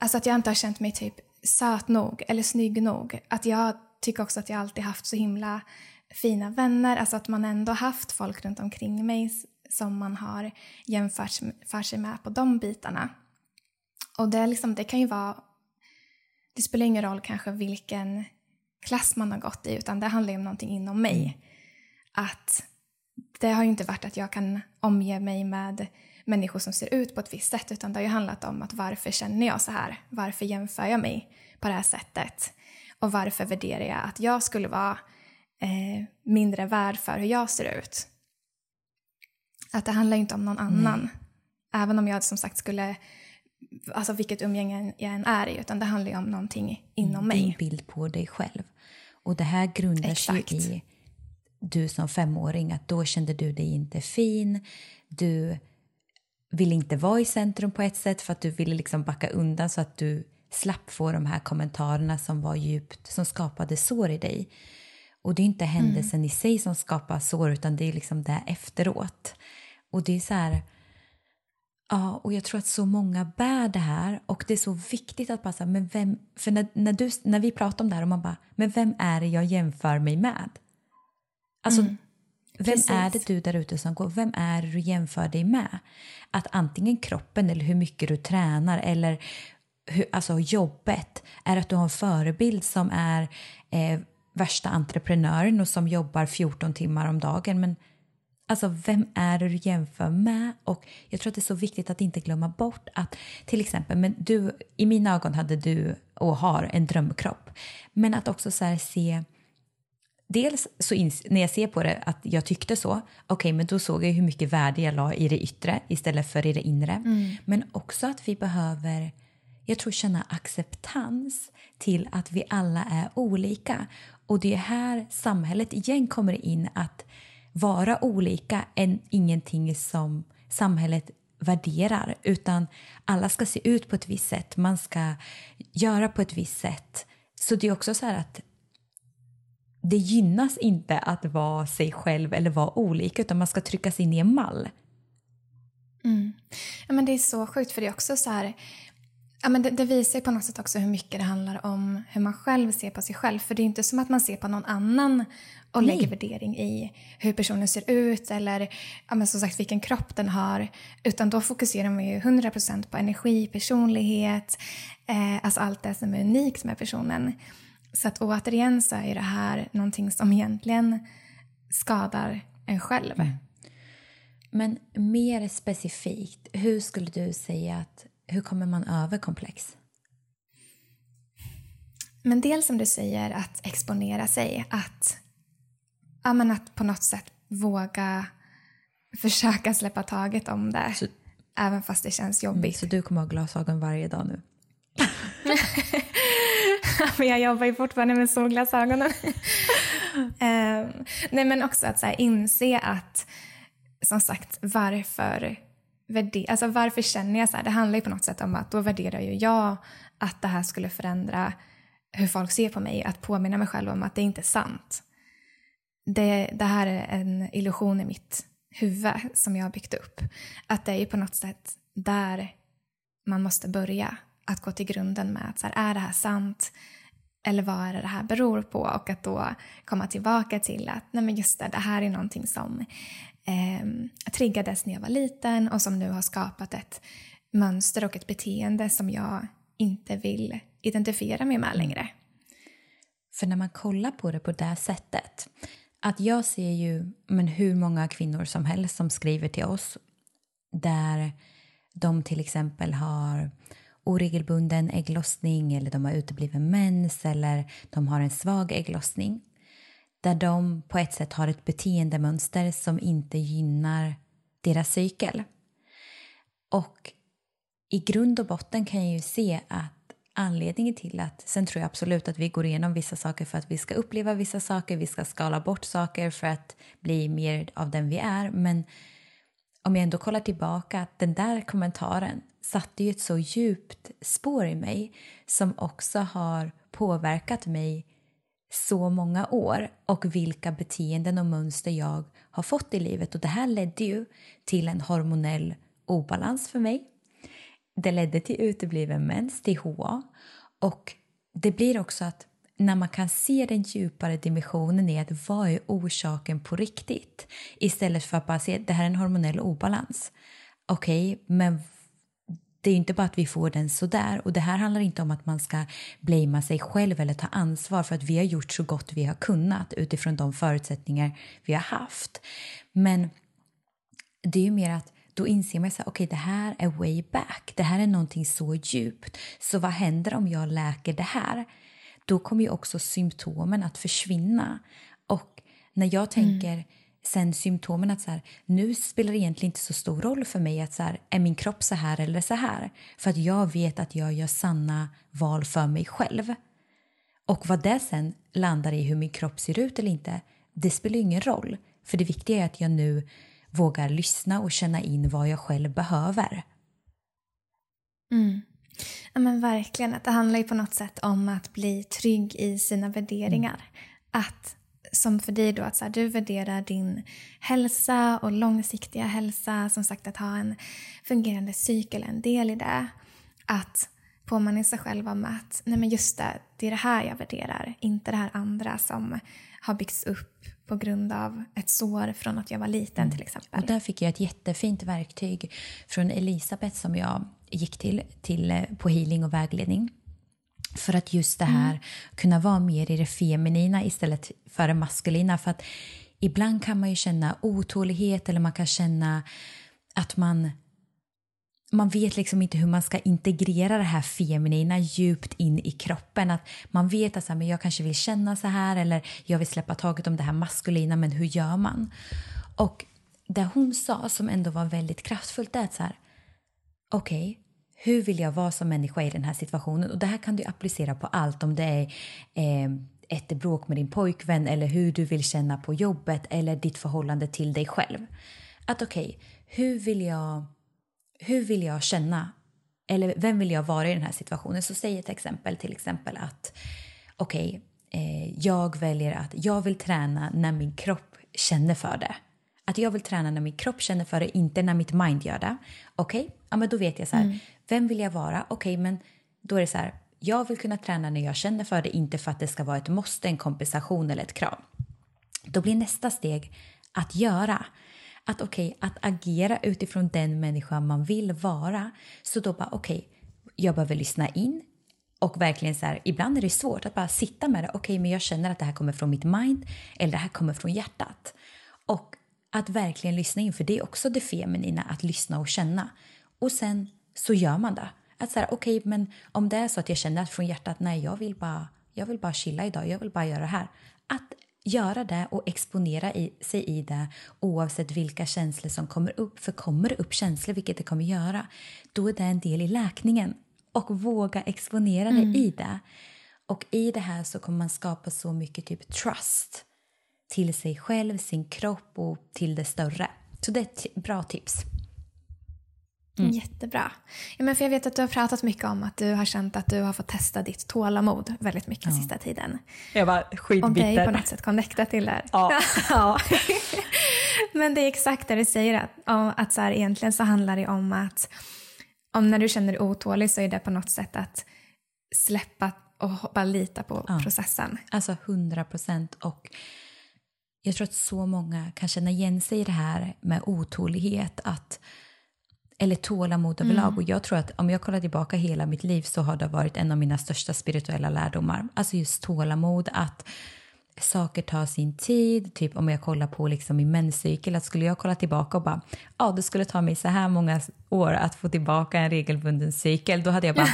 B: alltså att jag inte har känt mig typ söt nog eller snygg nog. Att jag tycker också att jag alltid haft så himla fina vänner, alltså att man ändå haft folk runt omkring mig som man har jämfört för sig med på de bitarna. Och det, liksom, det kan ju vara... Det spelar ingen roll kanske vilken klass man har gått i utan det handlar ju om någonting inom mig. Mm. Att det har ju inte varit att jag kan omge mig med människor som ser ut på ett visst sätt utan det har ju handlat om att varför känner jag så här? Varför jämför jag mig på det här sättet? Och varför värderar jag att jag skulle vara eh, mindre värd för hur jag ser ut? Att det handlar inte om någon annan. Mm. Även om jag som sagt skulle, alltså vilket umgänge jag än är i, utan det handlar ju om någonting inom mig.
A: Din bild på dig själv. Och det här grundar sig i du som femåring, att då kände du dig inte fin. Du ville inte vara i centrum på ett sätt för att du ville liksom backa undan så att du slapp få de här kommentarerna som var djupt, som skapade sår i dig. Och det är inte händelsen mm. i sig som skapar sår utan det är liksom det efteråt. Och det är så här... Ja, och jag tror att så många bär det här och det är så viktigt att bara men vem, för när, när, du, när vi pratar om det här och man bara, men vem är det jag jämför mig med? Alltså, mm. vem Precis. är det du där ute som går, vem är det du jämför dig med? Att antingen kroppen eller hur mycket du tränar eller hur, alltså jobbet, är att du har en förebild som är eh, värsta entreprenören och som jobbar 14 timmar om dagen. Men Alltså vem är det du jämför med? Och jag tror att det är så viktigt att inte glömma bort att till exempel, men du, i mina ögon hade du och har en drömkropp. Men att också så se Dels så när jag ser på det att jag tyckte så, okej okay, men då såg jag hur mycket värde jag la i det yttre istället för i det inre. Mm. Men också att vi behöver, jag tror känna acceptans till att vi alla är olika. Och det är här samhället igen kommer in att vara olika är ingenting som samhället värderar utan alla ska se ut på ett visst sätt, man ska göra på ett visst sätt. Så det är också så här att det gynnas inte att vara sig själv eller vara olika utan man ska tryckas in i en mall.
B: Mm. Ja, men det är så sjukt för det är också så här Ja, men det, det, visar på något sätt också hur mycket det handlar om hur man själv ser på sig själv. För det är inte som att man ser på någon annan och Nej. lägger värdering i hur personen ser ut eller ja, men som sagt vilken kropp den har. Utan då fokuserar man ju 100% på energi, personlighet, eh, alltså allt det som är unikt med personen. Så att återigen så är det här någonting som egentligen skadar en själv. Mm.
A: Men mer specifikt, hur skulle du säga att hur kommer man över komplex?
B: Men dels som du säger att exponera sig, att, ja, men att på något sätt våga försöka släppa taget om det. Så, även fast det känns jobbigt. Mm,
A: så du kommer ha glasögon varje dag nu? [LAUGHS]
B: men jag jobbar ju fortfarande med solglasögonen. um, [LAUGHS] nej men också att så inse att som sagt varför alltså varför känner jag så här? Det handlar ju på något sätt om att då värderar ju jag att det här skulle förändra hur folk ser på mig. Att påminna mig själv om att det inte är sant. Det, det här är en illusion i mitt huvud som jag har byggt upp. Att det är ju på något sätt där man måste börja. Att gå till grunden med att så här, är det här sant? Eller vad är det det här beror på? Och att då komma tillbaka till att nej men just det, det här är någonting som eh, triggades när jag var liten och som nu har skapat ett mönster och ett beteende som jag inte vill identifiera mig med längre.
A: För när man kollar på det på det sättet, att jag ser ju men hur många kvinnor som helst som skriver till oss där de till exempel har oregelbunden ägglossning eller de har utebliven mens eller de har en svag ägglossning där de på ett sätt har ett beteendemönster som inte gynnar deras cykel. Och i grund och botten kan jag ju se att anledningen till att, sen tror jag absolut att vi går igenom vissa saker för att vi ska uppleva vissa saker, vi ska skala bort saker för att bli mer av den vi är, men om jag ändå kollar tillbaka, att den där kommentaren satte ju ett så djupt spår i mig som också har påverkat mig så många år och vilka beteenden och mönster jag har fått i livet. Och det här ledde ju till en hormonell obalans för mig. Det ledde till utebliven mens, till HA. Och det blir också att när man kan se den djupare dimensionen i att vad är orsaken på riktigt istället för att bara se att det här är en hormonell obalans. Okej, okay, men det är inte bara att vi får den sådär. Och det här handlar inte om att man ska blamea sig själv eller ta ansvar för att vi har gjort så gott vi har kunnat utifrån de förutsättningar vi har haft. Men det är ju mer att då inser man att okay, det här är way back. Det här är någonting så djupt. Så vad händer om jag läker det här? Då kommer ju också symptomen att försvinna. Och när jag tänker mm sen symptomen att så här, nu spelar det egentligen inte så stor roll för mig att så här, är min kropp så här eller så här. För att jag vet att jag gör sanna val för mig själv. Och vad det sen landar i hur min kropp ser ut eller inte, det spelar ingen roll. För det viktiga är att jag nu vågar lyssna och känna in vad jag själv behöver.
B: Mm. Ja men verkligen, det handlar ju på något sätt om att bli trygg i sina värderingar. Mm. Att som för dig då att så här, du värderar din hälsa och långsiktiga hälsa, som sagt att ha en fungerande cykel är en del i det. Att påminna sig själv om att nej men just det, det är det här jag värderar, inte det här andra som har byggts upp på grund av ett sår från att jag var liten till exempel.
A: Och där fick jag ett jättefint verktyg från Elisabeth som jag gick till, till eh, på healing och vägledning. För att just det här mm. kunna vara mer i det feminina istället för det maskulina. För att ibland kan man ju känna otålighet eller man kan känna att man man vet liksom inte hur man ska integrera det här feminina djupt in i kroppen. Att man vet att så här, men jag kanske vill känna så här eller jag vill släppa taget om det här maskulina, men hur gör man? Och det hon sa som ändå var väldigt kraftfullt är att så här, okej, okay, hur vill jag vara som människa i den här situationen? Och Det här kan du applicera på allt, om det är eh, ett bråk med din pojkvän eller hur du vill känna på jobbet eller ditt förhållande till dig själv. Att okej, okay, hur, vill jag, hur vill jag känna? Eller vem vill jag vara i den här situationen? Så säg ett exempel, till exempel att okej, okay, eh, jag väljer att jag vill träna när min kropp känner för det. Att jag vill träna när min kropp känner för det, inte när mitt mind gör det. Okej, okay? ja, men då vet jag så här, mm vem vill jag vara? Okej, okay, men då är det så här, jag vill kunna träna när jag känner för det, inte för att det ska vara ett måste, en kompensation eller ett krav. Då blir nästa steg att göra. Att okej, okay, att agera utifrån den människa man vill vara. Så då bara okej, okay, jag behöver lyssna in och verkligen så här, ibland är det svårt att bara sitta med det. Okej, okay, men jag känner att det här kommer från mitt mind eller det här kommer från hjärtat. Och att verkligen lyssna in, för det är också det feminina, att lyssna och känna. Och sen så gör man det. Att så okej, okay, men om det är så att jag känner från hjärtat, nej, jag vill bara, jag vill bara chilla idag, jag vill bara göra det här. Att göra det och exponera i, sig i det oavsett vilka känslor som kommer upp. För kommer det upp känslor, vilket det kommer göra, då är det en del i läkningen. Och våga exponera mm. det i det. Och i det här så kommer man skapa så mycket typ trust till sig själv, sin kropp och till det större. Så det är ett bra tips.
B: Mm. Jättebra. Ja, men för jag vet att du har pratat mycket om att du har känt att du har fått testa ditt tålamod väldigt mycket ja. sista tiden.
A: Jag var skitbitter.
B: Och dig på något sätt connectat till det.
A: Ja. [LAUGHS]
B: ja. [LAUGHS] men det är exakt det du säger, att, att så här, egentligen så handlar det om att om när du känner dig otålig så är det på något sätt att släppa och bara lita på ja. processen.
A: Alltså hundra procent. Och jag tror att så många kan känna igen sig i det här med otålighet. Att, eller tålamod överlag. Mm. Och jag tror att om jag kollar tillbaka hela mitt liv så har det varit en av mina största spirituella lärdomar. Alltså just tålamod. Att saker tar sin tid. Typ om jag kollar på liksom min menscykel. Att skulle jag kolla tillbaka och bara ja, det skulle ta mig så här många år att få tillbaka en regelbunden cykel. Då hade jag bara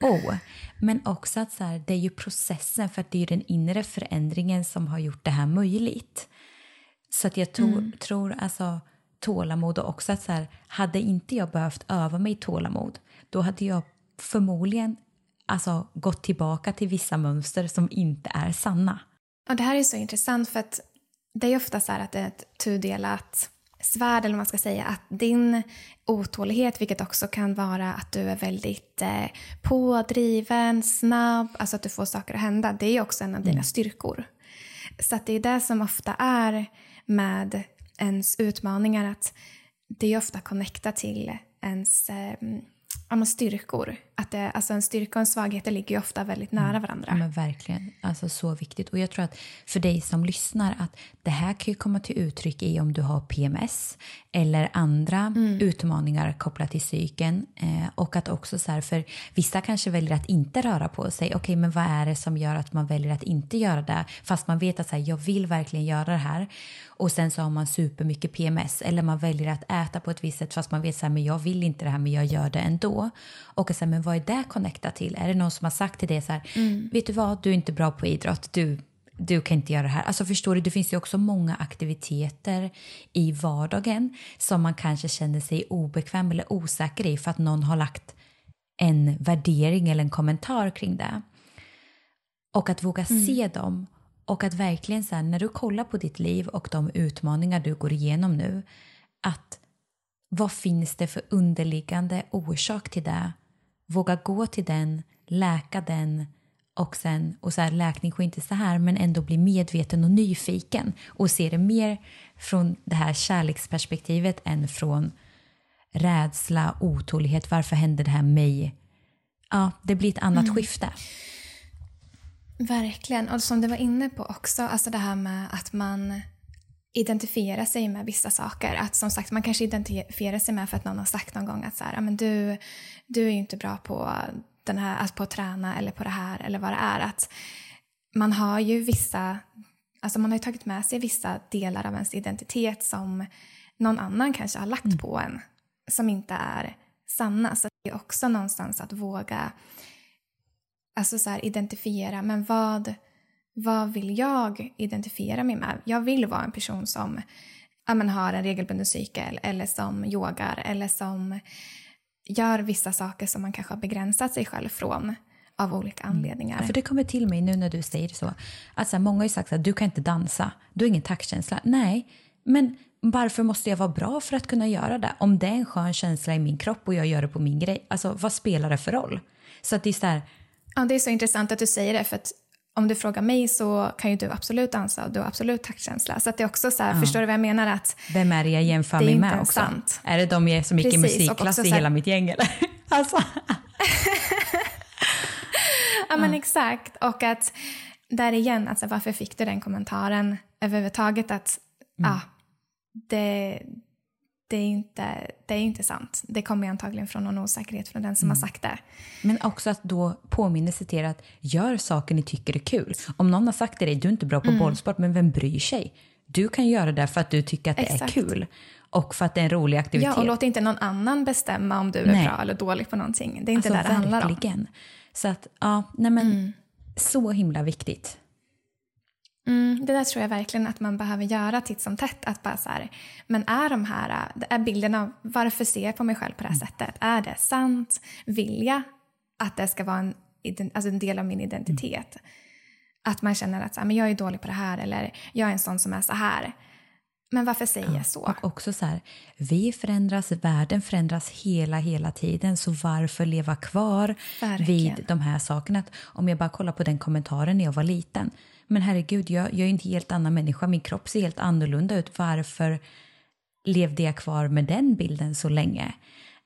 A: [LAUGHS] oh. Men också att så här, det är ju processen, för att det är den inre förändringen som har gjort det här möjligt. Så att jag tror, mm. tror alltså tålamod och också att så här, hade inte jag behövt öva mig tålamod, då hade jag förmodligen alltså, gått tillbaka till vissa mönster som inte är sanna.
B: Och det här är så intressant för att det är ofta så att det är ett tudelat svärd, eller vad man ska säga, att din otålighet, vilket också kan vara att du är väldigt eh, pådriven, snabb, alltså att du får saker att hända, det är också en av dina mm. styrkor. Så det är det som ofta är med ens utmaningar, att det är ofta connectat till ens eh, styrkor. Att det, alltså en styrka och en svaghet ligger ofta väldigt nära mm. varandra.
A: Ja, men verkligen. Alltså så viktigt. Och jag tror att för dig som lyssnar att det här kan ju komma till uttryck i om du har PMS eller andra mm. utmaningar kopplat till psyken. Eh, och att också så här, för vissa kanske väljer att inte röra på sig. Okej, okay, men vad är det som gör att man väljer att inte göra det? Fast man vet att så här, jag vill verkligen göra det här. Och sen så har man supermycket PMS eller man väljer att äta på ett visst sätt fast man vet så här, men jag vill inte det här men jag gör det ändå. Och så här, men vad är det connectat till? Är det någon som har sagt till dig så här, mm. vet du vad, du är inte bra på idrott, du du kan inte göra det här. Alltså förstår du, det finns ju också många aktiviteter i vardagen som man kanske känner sig obekväm eller osäker i för att någon har lagt en värdering eller en kommentar kring det. Och att våga mm. se dem och att verkligen sen när du kollar på ditt liv och de utmaningar du går igenom nu, att vad finns det för underliggande orsak till det? Våga gå till den, läka den och sen, och så här, läkning sker inte så här, men ändå bli medveten och nyfiken och se det mer från det här kärleksperspektivet än från rädsla, otålighet, varför händer det här mig? Ja, det blir ett annat mm. skifte.
B: Verkligen. Och som du var inne på också, alltså det här med att man identifierar sig med vissa saker. Att som sagt, man kanske identifierar sig med för att någon har sagt någon gång att så här, men du, du är ju inte bra på, den här, att på att träna eller på det här eller vad det är. Att man har ju vissa, alltså man har tagit med sig vissa delar av ens identitet som någon annan kanske har lagt mm. på en, som inte är sanna. Så det är också någonstans att våga Alltså så här, identifiera, men vad, vad vill jag identifiera mig med? Jag vill vara en person som ja, men har en regelbunden cykel eller som yogar eller som gör vissa saker som man kanske har begränsat sig själv från av olika mm. anledningar.
A: Ja, för det kommer till mig nu när du säger så. Alltså, många har ju sagt att du kan inte dansa, du har ingen taktkänsla. Nej, men varför måste jag vara bra för att kunna göra det? Om det är en skön känsla i min kropp och jag gör det på min grej, alltså vad spelar det för roll? Så att det är så här,
B: Ja, det är så intressant att du säger det, för att om du frågar mig så kan ju du absolut dansa och du har absolut taktkänsla. Så att det är också så här, ja. förstår du vad jag menar? Att
A: Vem är det jag jämför mig med också? Sant. Är det de som gick i musikklass i hela mitt gäng eller? [LAUGHS] alltså. [LAUGHS]
B: ja men exakt. Och att där igen, alltså, varför fick du den kommentaren överhuvudtaget? Att mm. ah, det, det, är inte, det är inte sant. Det kommer antagligen från någon osäkerhet från den som mm. har sagt det.
A: Men också att då påminna sig till att gör saker ni tycker är kul. Om någon har sagt till dig, du är inte bra på mm. bollsport, men vem bryr sig? Du kan göra det för att du tycker att det Exakt. är kul och för att det är en rolig aktivitet.
B: Ja, och låt inte någon annan bestämma om du är nej. bra eller dålig på någonting. Det är inte alltså, det det handlar om.
A: Så att, ja, nej men mm. så himla viktigt.
B: Mm, det där tror jag verkligen att man behöver göra titt som tätt. Att bara så här, men är de här är bilderna, varför ser jag på mig själv på det här mm. sättet? Är det sant? Vill jag att det ska vara en, alltså en del av min identitet? Mm. Att man känner att så här, men jag är dålig på det här eller jag är en sån som är så här. Men varför säger jag så?
A: Och också så här, vi förändras, världen förändras hela, hela tiden. Så varför leva kvar Verkligen. vid de här sakerna? Om jag bara kollar på den kommentaren när jag var liten. Men herregud, jag, jag är inte helt annan människa. Min kropp ser helt annorlunda ut. Varför levde jag kvar med den bilden så länge?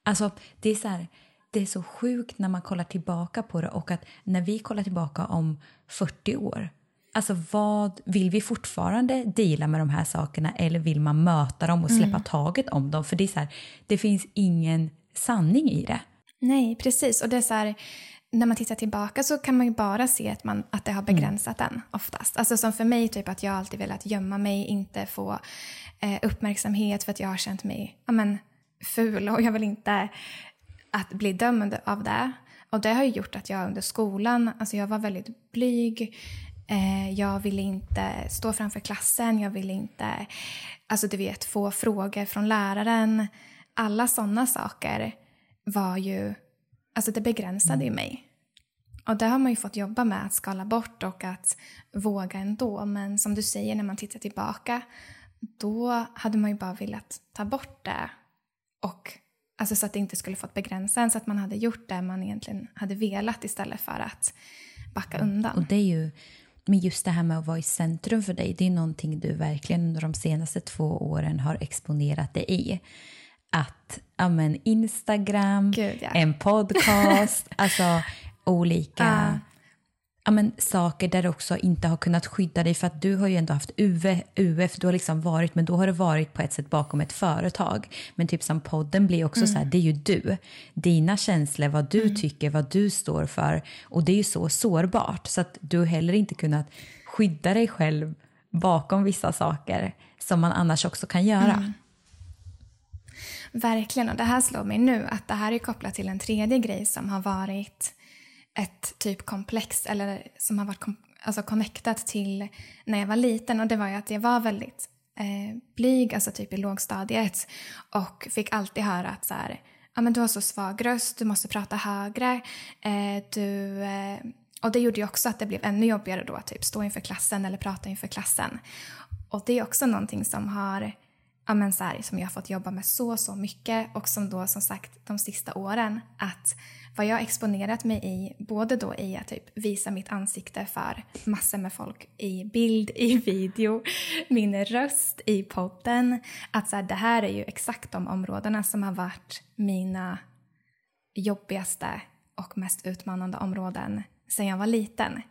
A: Alltså, det är så här, det är så sjukt när man kollar tillbaka på det och att när vi kollar tillbaka om 40 år Alltså vad, vill vi fortfarande deala med de här sakerna eller vill man möta dem och släppa mm. taget om dem? För det är så här, det finns ingen sanning i det.
B: Nej, precis. Och det är så här, när man tittar tillbaka så kan man ju bara se att, man, att det har mm. begränsat mm. en oftast. Alltså som för mig, typ att jag alltid velat gömma mig, inte få eh, uppmärksamhet för att jag har känt mig ja, men, ful och jag vill inte att bli dömd av det. Och det har ju gjort att jag under skolan, alltså jag var väldigt blyg, Eh, jag ville inte stå framför klassen, jag ville inte alltså du vet, få frågor från läraren. Alla sådana saker var ju, alltså det begränsade mm. ju mig. Och det har man ju fått jobba med, att skala bort och att våga ändå. Men som du säger, när man tittar tillbaka, då hade man ju bara velat ta bort det. Och, alltså så att det inte skulle fått begränsa en, så att man hade gjort det man egentligen hade velat istället för att backa undan.
A: Och det är ju men just det här med att vara i centrum för dig, det är någonting du verkligen under de senaste två åren har exponerat dig i. Att ja, men Instagram, Gud, ja. en podcast, [LAUGHS] alltså olika uh ja, men, saker där du också inte har kunnat skydda dig för att du har ju ändå haft UF, UF du har liksom varit, men då har det varit på ett sätt bakom ett företag. Men typ som podden blir också mm. så här, det är ju du. Dina känslor, vad du mm. tycker, vad du står för och det är ju så sårbart så att du heller inte kunnat skydda dig själv bakom vissa saker som man annars också kan göra. Mm.
B: Verkligen, och det här slår mig nu att det här är kopplat till en tredje grej som har varit ett typ komplex eller som har varit alltså connectat till när jag var liten och det var ju att jag var väldigt eh, blyg, alltså typ i lågstadiet och fick alltid höra att så här, ja men du har så svag röst, du måste prata högre, eh, du eh, och det gjorde ju också att det blev ännu jobbigare då att typ stå inför klassen eller prata inför klassen. Och det är också någonting som har ja, men så här, som jag har fått jobba med så, så mycket och som då som sagt de sista åren att vad jag har exponerat mig i, både då i att typ visa mitt ansikte för massor med folk i bild, i video, min röst i podden, att så här, det här är ju exakt de områdena som har varit mina jobbigaste och mest utmanande områden sen jag var liten.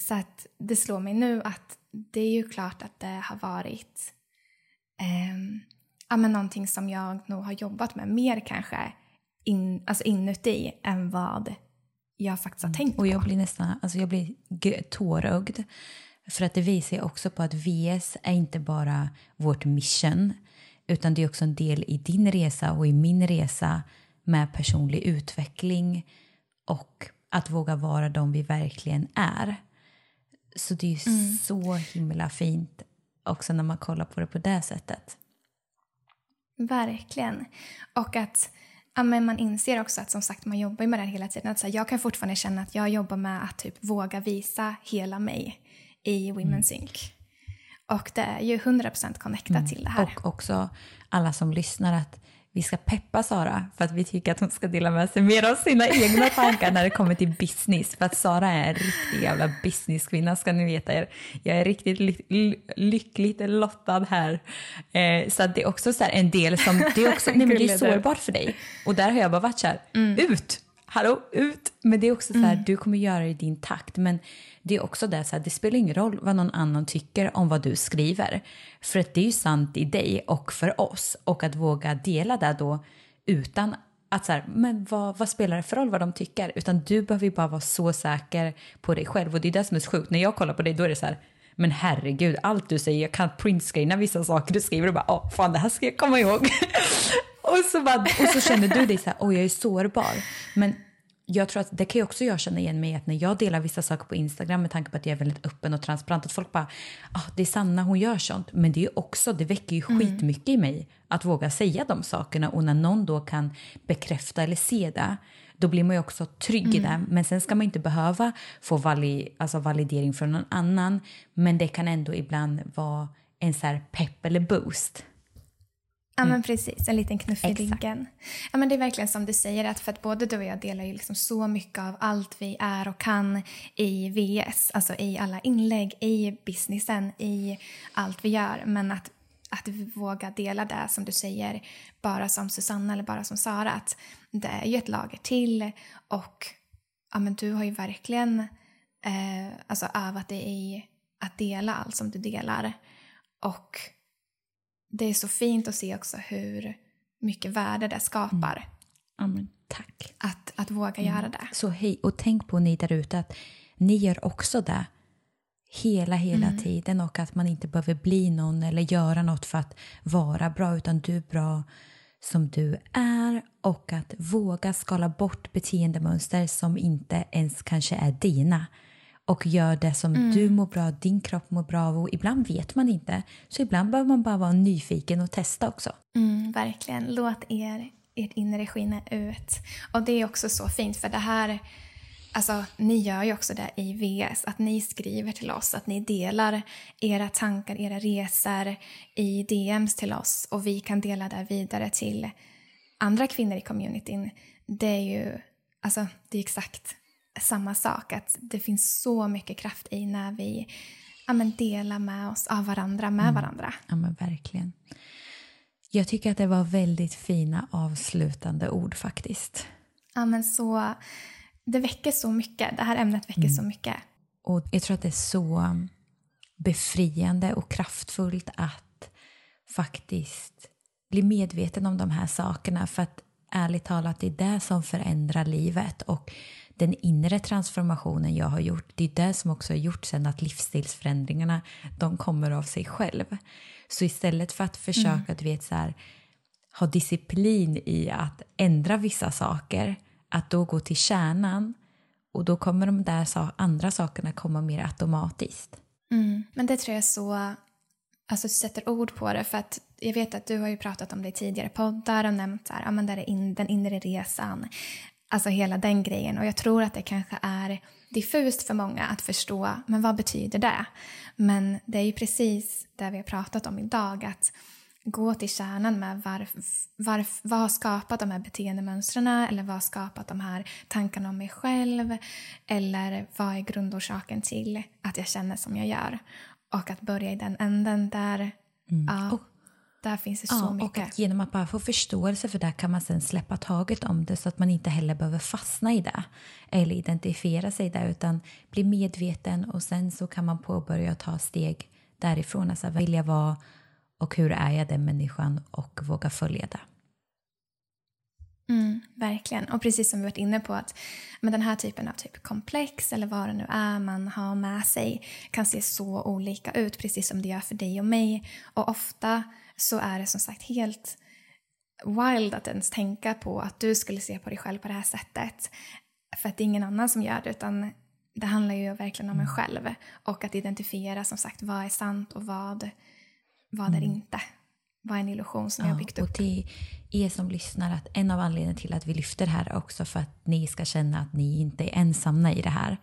B: Så att det slår mig nu att det är ju klart att det har varit eh, ja, men någonting som jag nog har jobbat med mer kanske in, alltså inuti än vad jag faktiskt har mm. tänkt på.
A: Och jag blir nästan alltså jag blir tårögd. För att det visar också på att VS är inte bara vårt mission utan det är också en del i din resa och i min resa med personlig utveckling och att våga vara de vi verkligen är. Så det är mm. så himla fint också när man kollar på det på det sättet.
B: Verkligen. Och att ja, men man inser också att som sagt man jobbar med det här hela tiden. Att så här, jag kan fortfarande känna att jag jobbar med att typ våga visa hela mig i Women's mm. Inc. Och det är ju 100% connectat mm. till det här.
A: Och också alla som lyssnar att vi ska peppa Sara för att vi tycker att hon ska dela med sig mer av sina egna tankar när det kommer till business. För att Sara är en riktig jävla businesskvinna ska ni veta er. Jag är riktigt ly lyckligt lottad här. Eh, så det är också så en del som, det är också, [LAUGHS] nej men det är sårbart för dig. Och där har jag bara varit så här, mm. ut! Hallå, ut! Men det är också så här, mm. du kommer göra det i din takt. Men det är också det så här, det spelar ingen roll vad någon annan tycker om vad du skriver. För att det är ju sant i dig och för oss. Och att våga dela det då utan att så här, men vad, vad, spelar det för roll vad de tycker? Utan du behöver ju bara vara så säker på dig själv. Och det är det som är så sjukt. När jag kollar på dig då är det så här, men herregud, allt du säger, jag kan printscreena vissa saker du skriver och bara, åh fan det här ska jag komma ihåg. [LAUGHS] och, så bara, och så känner du dig så här, oj jag är sårbar. Men jag tror att det kan ju också jag känna igen mig att när jag delar vissa saker på Instagram med tanke på att jag är väldigt öppen och transparent att folk bara ah, det är Sanna hon gör sånt men det är ju också det väcker ju mm. skitmycket i mig att våga säga de sakerna och när någon då kan bekräfta eller se det då blir man ju också trygg mm. i det men sen ska man inte behöva få vali, alltså validering från någon annan men det kan ändå ibland vara en så pepp eller boost
B: Ja men mm. precis, en liten knuff i ryggen. Ja men det är verkligen som du säger att för att både du och jag delar ju liksom så mycket av allt vi är och kan i VS, alltså i alla inlägg, i businessen, i allt vi gör. Men att, att våga dela det som du säger bara som Susanna eller bara som Sara, att det är ju ett lager till och ja men du har ju verkligen eh, alltså övat dig i att dela allt som du delar. Och det är så fint att se också hur mycket värde det skapar. Mm.
A: Tack.
B: Att, att våga mm. göra det.
A: Så hej, och tänk på ni där ute att ni gör också det hela, hela mm. tiden och att man inte behöver bli någon eller göra något för att vara bra utan du är bra som du är och att våga skala bort beteendemönster som inte ens kanske är dina och gör det som mm. du mår bra, din kropp mår bra av och ibland vet man inte. Så ibland behöver man bara vara nyfiken och testa också.
B: Mm, verkligen. Låt er, ert inre skina ut. Och det är också så fint för det här Alltså, ni gör ju också det i VS, att ni skriver till oss, att ni delar era tankar, era resor i DMs till oss och vi kan dela det vidare till andra kvinnor i communityn. Det är ju, alltså det är exakt samma sak, att det finns så mycket kraft i när vi ja, men delar med oss av varandra, med mm. varandra.
A: Ja, men verkligen. Jag tycker att det var väldigt fina avslutande ord faktiskt.
B: Ja, men så... Det väcker så mycket. Det här ämnet väcker mm. så mycket.
A: Och jag tror att det är så befriande och kraftfullt att faktiskt bli medveten om de här sakerna. För att ärligt talat, det är det som förändrar livet. Och den inre transformationen jag har gjort, det är det som också har gjort sen att livsstilsförändringarna, de kommer av sig själv. Så istället för att försöka, mm. du vet så här, ha disciplin i att ändra vissa saker, att då gå till kärnan och då kommer de där andra sakerna komma mer automatiskt.
B: Mm. Men det tror jag så, alltså du sätter ord på det för att jag vet att du har ju pratat om det i tidigare poddar och nämnt så här, ja, men där är in, den inre resan. Alltså hela den grejen. Och jag tror att det kanske är diffust för många att förstå, men vad betyder det? Men det är ju precis det vi har pratat om idag, att gå till kärnan med varf, varf, vad har skapat de här beteendemönstren eller vad har skapat de här tankarna om mig själv eller vad är grundorsaken till att jag känner som jag gör och att börja i den änden där mm. ja, där finns det så ja, mycket.
A: Och genom att bara få förståelse för det kan man sen släppa taget om det så att man inte heller behöver fastna i det eller identifiera sig där utan bli medveten och sen så kan man påbörja ta steg därifrån. Alltså jag vara och hur är jag den människan och våga följa det.
B: Mm, verkligen. Och precis som vi varit inne på att med den här typen av typ komplex eller vad det nu är man har med sig kan se så olika ut precis som det gör för dig och mig. Och ofta så är det som sagt helt wild att ens tänka på att du skulle se på dig själv på det här sättet. För att det är ingen annan som gör det utan det handlar ju verkligen om en mm. själv. Och att identifiera som sagt vad är sant och vad, vad är mm. inte. Vad är en illusion som ja, jag byggt upp.
A: Och till er som lyssnar, att en av anledningarna till att vi lyfter det här är också för att ni ska känna att ni inte är ensamma i det här.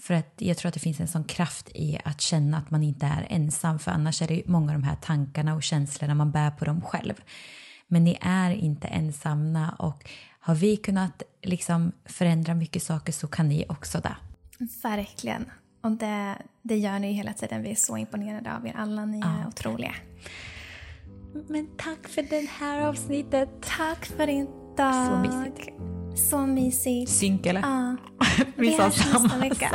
A: För att jag tror att det finns en sån kraft i att känna att man inte är ensam för annars är det många av de här tankarna och känslorna man bär på dem själv. Men ni är inte ensamma och har vi kunnat liksom förändra mycket saker så kan ni också det.
B: Verkligen. Och det, det gör ni hela tiden. Vi är så imponerade av er alla. Ni är ja. otroliga.
A: Men tack för det här avsnittet.
B: Tack för idag.
A: Så mysigt.
B: Så mysigt.
A: Synk eller?
B: Ja. [LAUGHS]
A: vi, sa samma sak. [LAUGHS]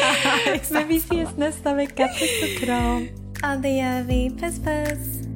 A: [LAUGHS] Men vi ses nästa vecka. Puss och kram.
B: Ja, det gör vi. Puss puss.